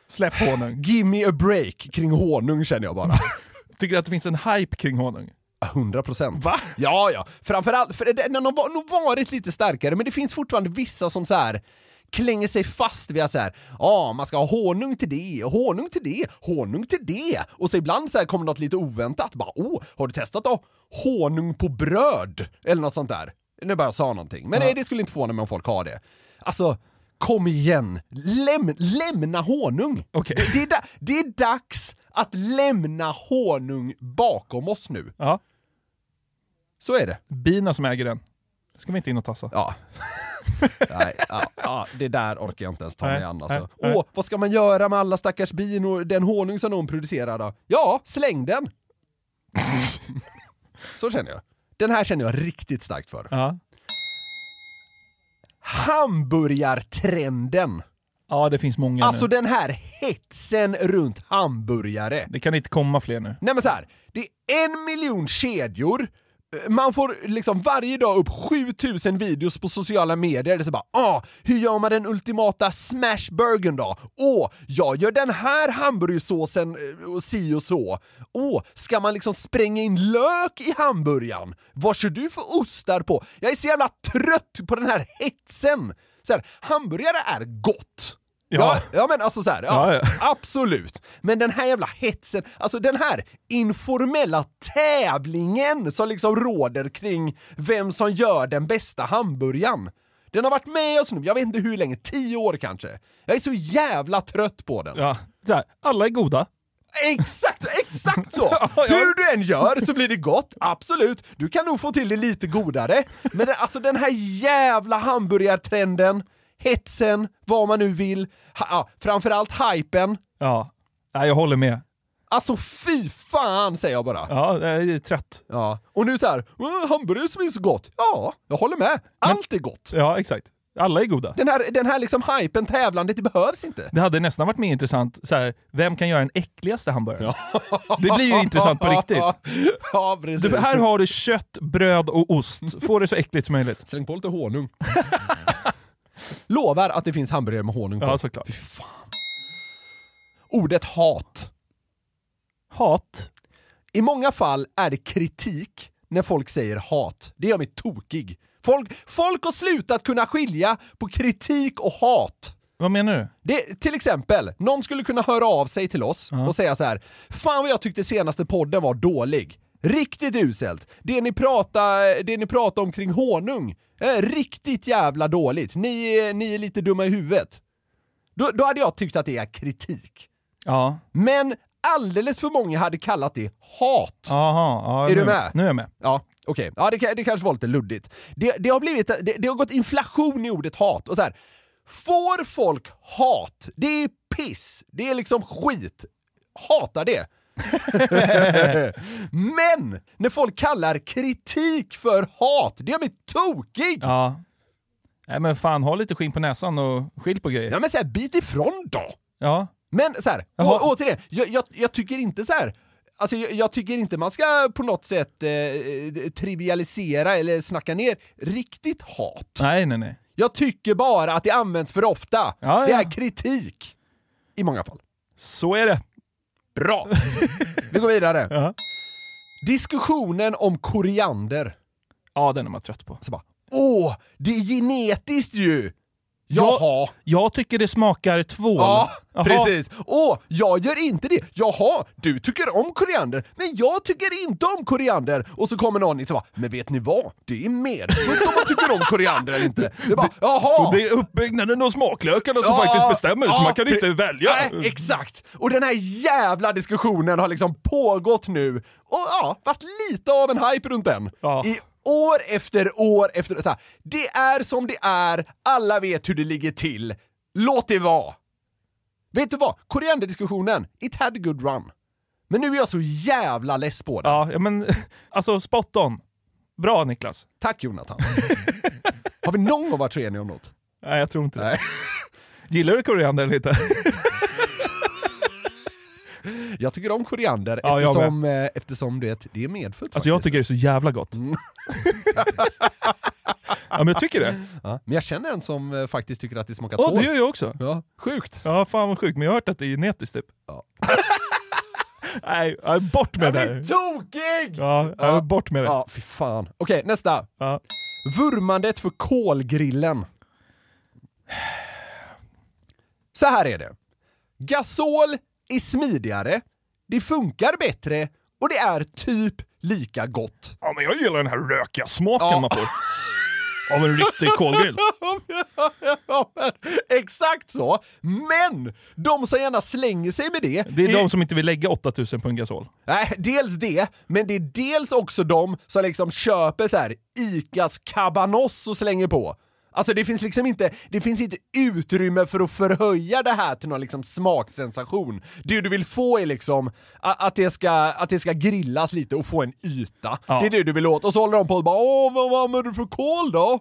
[SPEAKER 4] Släpp honung.
[SPEAKER 5] give me a break kring honung känner jag bara. [LAUGHS]
[SPEAKER 4] Tycker du att det finns en hype kring honung?
[SPEAKER 5] 100 procent.
[SPEAKER 4] Va?
[SPEAKER 5] Ja, ja. Framförallt, för den har nog varit lite starkare, men det finns fortfarande vissa som så här klänger sig fast vid att så här, ja, man ska ha honung till det, honung till det, honung till det. Och så ibland så här kommer något lite oväntat, bara oh, har du testat då honung på bröd? Eller något sånt där. Nu bara jag sa någonting. Men
[SPEAKER 4] Ja.
[SPEAKER 5] nej, det skulle inte förvåna mig om folk har det. Alltså, kom igen! Läm lämna honung!
[SPEAKER 4] Okej.
[SPEAKER 5] Det, det, är det är dags att lämna honung bakom oss nu.
[SPEAKER 4] Ja.
[SPEAKER 5] Så är det.
[SPEAKER 4] Bina som äger den. Ska vi inte in och tassa?
[SPEAKER 5] Ja. [LAUGHS] Nej, ja, ja, det där orkar jag inte ens ta mig an alltså. Åh, vad ska man göra med alla stackars bin och den honung som de producerar då? Ja, släng den! [LAUGHS] Så känner jag. Den här känner jag riktigt starkt för.
[SPEAKER 4] Ja.
[SPEAKER 5] Hamburgartrenden.
[SPEAKER 4] Ja, det finns många
[SPEAKER 5] Alltså
[SPEAKER 4] nu.
[SPEAKER 5] den här hetsen runt hamburgare.
[SPEAKER 4] Det kan inte komma fler nu.
[SPEAKER 5] Nej men så här, det är en miljon kedjor, man får liksom varje dag upp 7000 videos på sociala medier, där det bara ah, hur gör man den ultimata smashburgern då? Åh, jag gör den här hamburgersåsen eh, och si och så. Åh, ska man liksom spränga in lök i hamburgaren? Vad kör du för ostar på? Jag är så jävla trött på den här hetsen! Så här, hamburgare är gott.
[SPEAKER 4] Ja.
[SPEAKER 5] Ja, ja men alltså så här, ja,
[SPEAKER 4] Ja, ja.
[SPEAKER 5] absolut. Men den här jävla hetsen, alltså den här informella tävlingen som liksom råder kring vem som gör den bästa hamburgaren. Den har varit med oss nu, jag vet inte hur länge, tio år kanske. Jag är så jävla trött på den.
[SPEAKER 4] Ja, så här, alla är goda.
[SPEAKER 5] Exakt, exakt så! [LAUGHS] Hur du än gör så blir det gott, absolut. Du kan nog få till det lite godare. Men det, alltså den här jävla hamburgartrenden, hetsen, vad man nu vill, ha, ja, framförallt hypen.
[SPEAKER 4] Ja, Nej, jag håller med.
[SPEAKER 5] Alltså fy fan säger jag bara.
[SPEAKER 4] Ja, jag är trött.
[SPEAKER 5] Ja. Och nu så här, "Åh, hamburgare som är så gott. Ja, jag håller med. Allt är gott.
[SPEAKER 4] Ja, exakt. Alla är goda.
[SPEAKER 5] Den här, den här liksom hypen, tävlandet, det behövs inte.
[SPEAKER 4] Det hade nästan varit mer intressant, så här, vem kan göra den äckligaste hamburgaren? Det blir ju intressant på [LAUGHS] riktigt.
[SPEAKER 5] Ja, precis.
[SPEAKER 4] Du, här har du kött, bröd och ost. Få det så äckligt som möjligt.
[SPEAKER 5] Släng på lite honung. [LAUGHS] Lovar att det finns hamburgare med honung på.
[SPEAKER 4] Ja, såklart.
[SPEAKER 5] Fy fan. Ordet hat.
[SPEAKER 4] Hat?
[SPEAKER 5] I många fall är det kritik när folk säger hat. Det gör mig tokig. Folk, folk har slutat kunna skilja på kritik och hat.
[SPEAKER 4] Vad menar du?
[SPEAKER 5] Det, till exempel, någon skulle kunna höra av sig till oss och säga så här: Fan vad jag tyckte senaste podden var dålig. Riktigt uselt. Det ni pratar, det ni pratar om kring honung, riktigt jävla dåligt. Ni, är- ni är lite dumma i huvudet. Då, då hade jag tyckt att det är kritik.
[SPEAKER 4] Ja.
[SPEAKER 5] Men alldeles för många hade kallat det hat.
[SPEAKER 4] Aha, ja,
[SPEAKER 5] Är
[SPEAKER 4] nu,
[SPEAKER 5] du med?
[SPEAKER 4] Nu är jag med.
[SPEAKER 5] Ja, okej. Ja, det, det kanske var lite luddigt. Det, det, har blivit, det, det har gått inflation i ordet hat. Och så här, får folk hat? Det är piss. Det är liksom skit. Hatar det. [LAUGHS] Men när folk kallar kritik för hat, det gör mig tokig!
[SPEAKER 4] Ja. Nej men fan, ha lite skinn på näsan och skilj på grejer.
[SPEAKER 5] Ja men såhär, bit ifrån då!
[SPEAKER 4] Ja.
[SPEAKER 5] Men så här,
[SPEAKER 4] Jaha.
[SPEAKER 5] å, återigen, jag, jag, jag tycker inte så här alltså jag, jag tycker inte man ska på något sätt eh, trivialisera eller snacka ner riktigt hat.
[SPEAKER 4] Nej, nej, nej.
[SPEAKER 5] Jag tycker bara att det används för ofta.
[SPEAKER 4] Ja,
[SPEAKER 5] Det
[SPEAKER 4] ja.
[SPEAKER 5] är kritik. I många fall.
[SPEAKER 4] Så är det.
[SPEAKER 5] Bra! Vi går vidare. [LAUGHS] Diskussionen om koriander.
[SPEAKER 4] Ja, den är man trött på.
[SPEAKER 5] Så bara, åh, det är genetiskt ju!
[SPEAKER 4] Jag,
[SPEAKER 5] Jaha.
[SPEAKER 4] jag tycker det smakar tvål.
[SPEAKER 5] Ja,
[SPEAKER 4] Jaha.
[SPEAKER 5] precis. Åh, jag gör inte det. Jaha, du tycker om koriander, men jag tycker inte om koriander. Och så kommer någon och bara, men vet ni vad? Det är medfött om man tycker om koriander eller inte. Det är bara, jaha!
[SPEAKER 4] Och det är uppbyggnaden och smaklökarna som
[SPEAKER 5] Ja,
[SPEAKER 4] faktiskt bestämmer, så
[SPEAKER 5] ja,
[SPEAKER 4] man kan inte välja.
[SPEAKER 5] Nej, exakt! Och den här jävla diskussionen har liksom pågått nu, och ja, varit lite av en hype runt den. I år efter år efter så här, Det är som det är, alla vet hur det ligger till. Låt det vara! Vet du vad? Korianderdiskussionen, it had a good run. Men nu är jag så jävla less på den.
[SPEAKER 4] Ja, men [LAUGHS] alltså spot on. Bra Niklas.
[SPEAKER 5] Tack Jonathan. [LAUGHS] Har vi någon gång varit så eniga om något?
[SPEAKER 4] Nej, jag tror inte det. Gillar du koriander eller inte? [LAUGHS] [LAUGHS]
[SPEAKER 5] Jag tycker om koriander
[SPEAKER 4] Ja,
[SPEAKER 5] eftersom, eh, eftersom det, det är medfött
[SPEAKER 4] Alltså jag tycker det är så jävla gott.
[SPEAKER 5] Mm. [LAUGHS]
[SPEAKER 4] ja men jag tycker det.
[SPEAKER 5] Ja, men jag känner en som eh, faktiskt tycker att det smakar
[SPEAKER 4] Åh,
[SPEAKER 5] tvål.
[SPEAKER 4] det gör jag också.
[SPEAKER 5] Ja, sjukt.
[SPEAKER 4] Ja, fan vad sjukt. Men jag har hört att det är genetiskt typ.
[SPEAKER 5] Ja. [LAUGHS]
[SPEAKER 4] Nej, ja, bort med det.
[SPEAKER 5] blir
[SPEAKER 4] här.
[SPEAKER 5] tokig!
[SPEAKER 4] Ja, ja, bort med det.
[SPEAKER 5] Ja, fy fan. Okej, nästa.
[SPEAKER 4] Ja.
[SPEAKER 5] Vurmandet för kolgrillen. Så här är det. Gasol är smidigare, det funkar bättre och det är typ lika gott.
[SPEAKER 4] Ja, men jag gillar den här rökiga smaken
[SPEAKER 5] Ja.
[SPEAKER 4] man får. Av en riktig kolgrill. [LAUGHS]
[SPEAKER 5] Ja, Exakt så! Men de som gärna slänger sig med det...
[SPEAKER 4] Det är de som inte vill lägga 8000 på en gasol.
[SPEAKER 5] Nej, dels det, men det är dels också de som liksom köper så här ICAs cabanos och slänger på. Alltså det finns liksom inte, det finns inte utrymme för att förhöja det här till någon liksom smaksensation. Det du vill få är liksom att det ska, att det ska grillas lite och få en yta.
[SPEAKER 4] Ja.
[SPEAKER 5] Det är det du vill åt. Och så håller de på och bara åh, vad, vad använder du för kol då?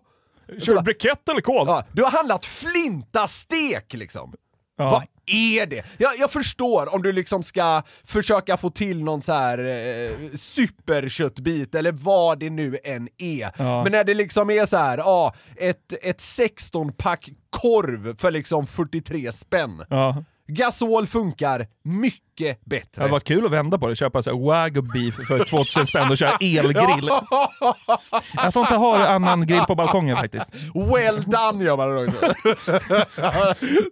[SPEAKER 4] Kör du brikett eller kol?
[SPEAKER 5] Ja, du har handlat flintastek liksom.
[SPEAKER 4] Ja.
[SPEAKER 5] Vad är det? Jag, jag förstår om du liksom ska försöka få till någon så här eh, superköttbit eller vad det nu än är.
[SPEAKER 4] Ja.
[SPEAKER 5] Men när det liksom är så här, ja, ett, ett 16-pack korv för liksom 43 spänn.
[SPEAKER 4] Ja.
[SPEAKER 5] Gasol funkar mycket bättre.
[SPEAKER 4] Det hade varit kul att vända på det, köpa så wagyu beef för [LAUGHS] 2000 spänn och köra elgrill. [LAUGHS] Jag får inte ha annan grill på balkongen faktiskt.
[SPEAKER 5] Well done gör man det också.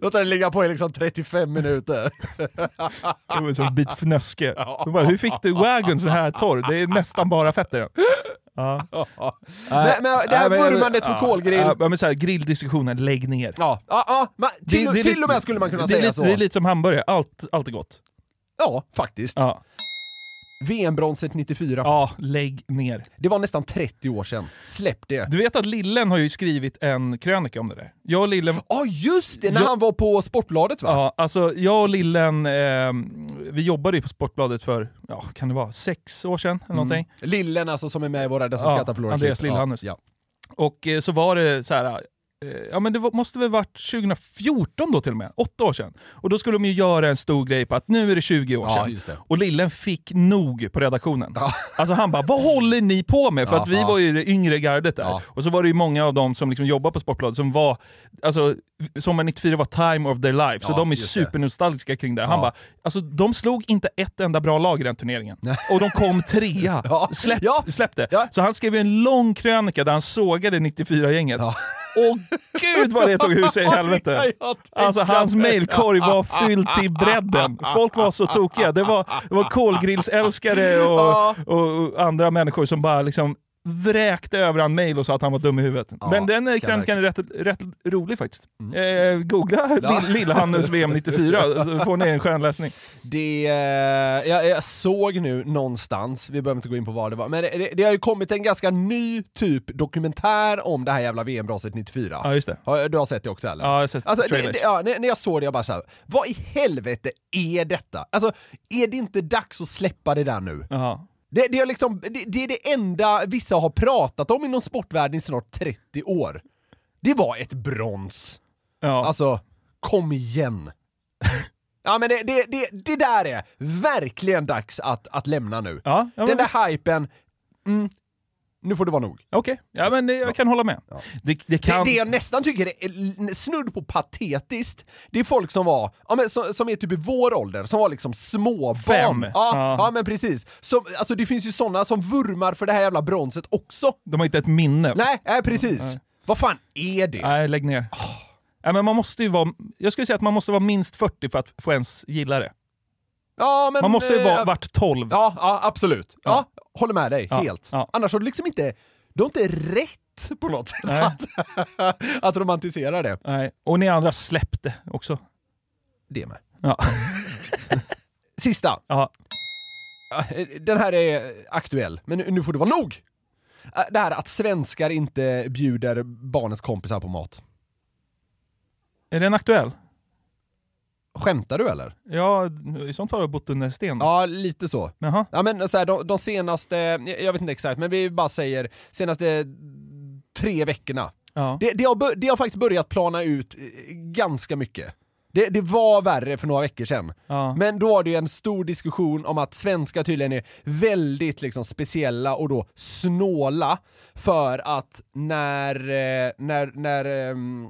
[SPEAKER 5] [LAUGHS] Låt den ligga på i liksom 35 minuter.
[SPEAKER 4] Det var som en bit fnöske. Bara, hur fick du wagon så här torr? Det är nästan bara fett i den. Ja.
[SPEAKER 5] Men, men det här vurmandet för
[SPEAKER 4] ja,
[SPEAKER 5] kolgrill.
[SPEAKER 4] Ja, men så här, grilldiskussionen, lägg ner.
[SPEAKER 5] Ja, ja, ja men till,
[SPEAKER 4] Det- det
[SPEAKER 5] till och med skulle man kunna
[SPEAKER 4] det
[SPEAKER 5] säga
[SPEAKER 4] lite,
[SPEAKER 5] så.
[SPEAKER 4] Det är lite som hamburgare, allt, allt är gott.
[SPEAKER 5] Ja, faktiskt.
[SPEAKER 4] Ja.
[SPEAKER 5] VM-bronset 94.
[SPEAKER 4] ja, lägg ner.
[SPEAKER 5] Det var nästan 30 år sedan. Släpp det.
[SPEAKER 4] Du vet att Lillen har ju skrivit en krönika om det där. Jag och Lillen...
[SPEAKER 5] Ja, just det! När
[SPEAKER 4] Jag-
[SPEAKER 5] han var på Sportbladet va?
[SPEAKER 4] Ja, alltså jag och Lillen, eh, vi jobbade ju på Sportbladet för, ja, kan det vara sex år sedan eller någonting?
[SPEAKER 5] Mm. Lillen alltså som är med i våra Dessa
[SPEAKER 4] Ja,
[SPEAKER 5] skrattar förlorar
[SPEAKER 4] Andreas
[SPEAKER 5] klipp.
[SPEAKER 4] Lillhannus.
[SPEAKER 5] Ja.
[SPEAKER 4] Och eh, så var det så här. Eh, Ja men det var, måste väl varit 2014 då till och med, åtta år sedan. Och då skulle de ju göra en stor grej på att nu är det 20 år
[SPEAKER 5] Ja,
[SPEAKER 4] sedan. Och Lillen fick nog på redaktionen. [LAUGHS] Alltså han bara, vad håller ni på med? För
[SPEAKER 5] Ja,
[SPEAKER 4] att vi
[SPEAKER 5] ja.
[SPEAKER 4] var ju det yngre gardet där. Och så var det ju många av dem som liksom jobbar på Sportbladet som var, alltså Sommar 94 var time of their life, så
[SPEAKER 5] Ja,
[SPEAKER 4] de är supernostalgiska kring det. Han
[SPEAKER 5] Ja.
[SPEAKER 4] bara, alltså de slog inte ett enda bra lag i den turneringen. Och de kom trea. [LAUGHS] Släpp, släpp det. Så han skrev en lång krönika där han sågade 94-gänget. Åh gud vad det tog hus i [LAUGHS] helvete! Alltså hans mailkorg var fylld till [LAUGHS] bredden. Folk var så tokiga. Det var, det var kolgrillsälskare och, och andra människor som bara liksom vräkte över han mail och sa att han var dum i huvudet. Men den eh, krönikan är rätt, rätt rolig faktiskt. Eh, googla
[SPEAKER 5] Mm. Ja. [LAUGHS]
[SPEAKER 4] Lill- Lillhannus VM 94 så får ni en skön läsning.
[SPEAKER 5] Det, eh, jag, jag såg nu någonstans, vi behöver inte gå in på vad det var, men det, det, det har ju kommit en ganska ny typ dokumentär om det här jävla VM-braset 94.
[SPEAKER 4] Ja, just det.
[SPEAKER 5] Du har sett det också eller?
[SPEAKER 4] Ja, jag har sett
[SPEAKER 5] alltså, det, det, ja, när, jag såg det, jag bara såhär, vad i helvete är detta? Alltså, är det inte dags att släppa det där nu?
[SPEAKER 4] Jaha.
[SPEAKER 5] Det, det, är liksom, det, det är det enda vissa har pratat om inom sportvärlden i snart 30 år. Det var ett brons.
[SPEAKER 4] Ja.
[SPEAKER 5] Alltså, kom igen. [LAUGHS] Ja men det, det, det, det där är verkligen dags att, att lämna nu.
[SPEAKER 4] Ja,
[SPEAKER 5] Den där
[SPEAKER 4] visst.
[SPEAKER 5] hypen, mm, nu får det vara nog.
[SPEAKER 4] Okej, ja men det- jag kan hålla med. Det, det
[SPEAKER 5] Det,
[SPEAKER 4] kan...
[SPEAKER 5] det jag nästan tycker är snudd på patetiskt, det är folk som var, ja, men, som, som är typ i vår ålder, som var liksom småbarn.
[SPEAKER 4] Fem.
[SPEAKER 5] Ja,
[SPEAKER 4] Ja.
[SPEAKER 5] ja. men precis. Som, alltså det finns ju sådana som vurmar för det här jävla bronset också.
[SPEAKER 4] De har inte ett minne.
[SPEAKER 5] Nej, nej precis.
[SPEAKER 4] Nej.
[SPEAKER 5] Vad fan är det?
[SPEAKER 4] Nej, lägg ner. Ja, men man måste ju vara, jag skulle säga att man måste vara minst 40 för att få ens gilla det.
[SPEAKER 5] Ja, men,
[SPEAKER 4] man måste ju
[SPEAKER 5] eh,
[SPEAKER 4] vara varit 12.
[SPEAKER 5] Ja, ja absolut. Ja. håller med dig
[SPEAKER 4] Ja,
[SPEAKER 5] helt. Annars har du liksom inte, du har inte rätt på något sätt
[SPEAKER 4] Nej.
[SPEAKER 5] att, [LAUGHS] att romantisera det.
[SPEAKER 4] Nej. Och ni andra släppte också.
[SPEAKER 5] Det med.
[SPEAKER 4] Ja. [LAUGHS]
[SPEAKER 5] Sista.
[SPEAKER 4] Ja.
[SPEAKER 5] Den här är aktuell, men nu- får det vara nog! Äh, Det här att svenskar inte bjuder barnets kompisar på mat.
[SPEAKER 4] Är den aktuell?
[SPEAKER 5] Skämtar du eller?
[SPEAKER 4] Ja, i sånt fall har jag bott under en sten.
[SPEAKER 5] Ja, lite så.
[SPEAKER 4] Jaha.
[SPEAKER 5] Ja, men så här, de, de senaste, jag vet inte exakt, men vi bara säger senaste tre veckorna.
[SPEAKER 4] Ja.
[SPEAKER 5] Det, det, har, det har faktiskt börjat plana ut eh, ganska mycket. Det, det var värre för några veckor sedan.
[SPEAKER 4] Ja.
[SPEAKER 5] Men då var det ju en stor diskussion om att svenskar tydligen är väldigt liksom speciella och då snåla för att när, eh, när, när, ehm,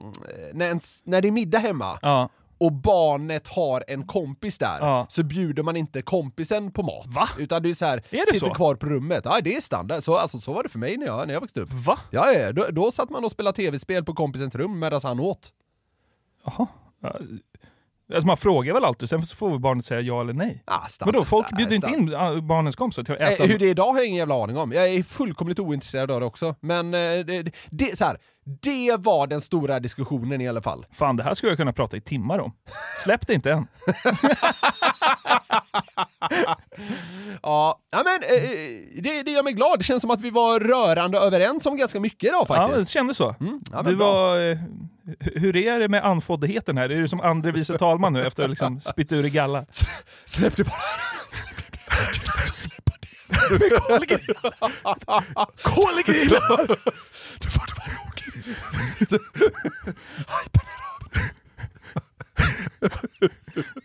[SPEAKER 5] när, ens, när det är middag hemma
[SPEAKER 4] Ja.
[SPEAKER 5] Och barnet har en kompis där
[SPEAKER 4] Ja.
[SPEAKER 5] så bjuder man inte kompisen på mat.
[SPEAKER 4] Va?
[SPEAKER 5] Utan det är så här,
[SPEAKER 4] det
[SPEAKER 5] sitter
[SPEAKER 4] så?
[SPEAKER 5] kvar på rummet. Ja, det är standard. Så, alltså, så var det för mig när jag, när jag växte upp.
[SPEAKER 4] Va?
[SPEAKER 5] Ja, ja, då, då satt man och spelade tv-spel på kompisens rum medan han åt.
[SPEAKER 4] Jaha. Ja, Alltså man frågar väl alltid, sen så får barnet säga ja eller nej.
[SPEAKER 5] Ah, standard,
[SPEAKER 4] Vadå, folk bjuder inte in ah, barnens kompisar till att äta?
[SPEAKER 5] Eh, hur det är idag har jag ingen jävla aning om. Jag är fullkomligt ointresserad av det också. Men eh, det, det, så här, det var den stora diskussionen i alla fall.
[SPEAKER 4] Fan, det här skulle jag kunna prata i timmar om. Släpp det inte än. [LAUGHS]
[SPEAKER 5] Ja, ja men eh, det, det gör mig glad. Det känns som att vi var rörande överens om ganska mycket idag
[SPEAKER 4] Ja,
[SPEAKER 5] faktiskt.
[SPEAKER 4] det kändes så.
[SPEAKER 5] ja, men
[SPEAKER 4] du
[SPEAKER 5] bra.
[SPEAKER 4] var, eh, hu- hur är det med andfåddheten här? Är du som andre vice talman nu efter att liksom spytt ur i galla? [LAUGHS]
[SPEAKER 5] Släpp det bara. Kolgrillar! [LAUGHS] Nu får det vara nog. Hypen är över.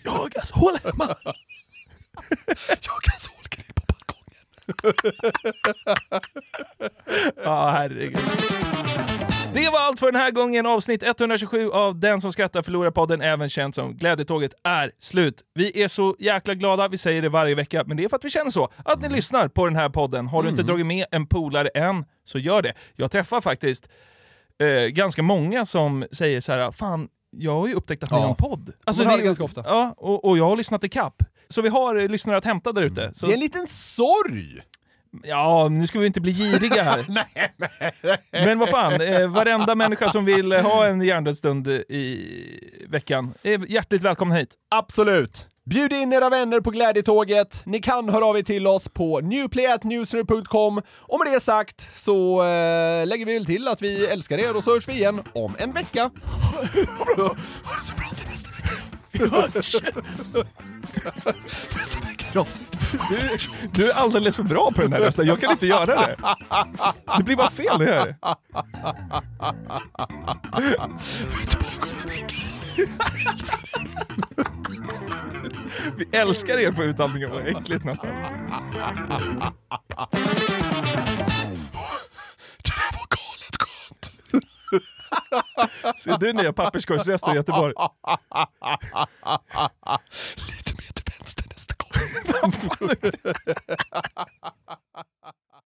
[SPEAKER 5] Jag är sol hemma. Jag har solgrill på balkongen.
[SPEAKER 4] Ja, herregud. Det var allt för den här gången. Avsnitt 127 av Den som skrattar förlorar podden, även känt som Glädjetåget, är slut. Vi är så jäkla glada, vi säger det varje vecka, men det är för att vi känner så. Att ni lyssnar på den här podden. Har du inte dragit med en polare än, så gör det. Jag träffar faktiskt eh, ganska många som säger så här, fan, jag har ju upptäckt att ni
[SPEAKER 5] Ja.
[SPEAKER 4] har en podd.
[SPEAKER 5] Man hör det ganska ofta.
[SPEAKER 4] Ja, och, och jag har lyssnat i kapp. Så vi har eh, lyssnare att hämta där ute. Så-
[SPEAKER 5] Det är en liten sorg!
[SPEAKER 4] Ja, nu ska vi inte bli giriga här. [LAUGHS] Men vad fan, eh, varenda människa som vill eh, ha en hjärndödsstund i veckan är hjärtligt välkommen hit.
[SPEAKER 5] Absolut! Bjud in era vänner på glädjetåget. Ni kan höra av er till oss på newplayatnewsner.com. Och med det sagt så eh, lägger vi väl till att vi älskar er och så hörs vi igen om en vecka. Ha det så bra till nästa vecka. Vi nästa vecka är det.
[SPEAKER 4] Du, du är alldeles för bra på den här rösten, jag kan inte göra det. Det blir bara fel när jag gör det. Vi älskar er på utandningen, vad äckligt nästan. Ser du nya papperskorgsrester i Göteborg?
[SPEAKER 5] Lite mer till vänster nästa gång.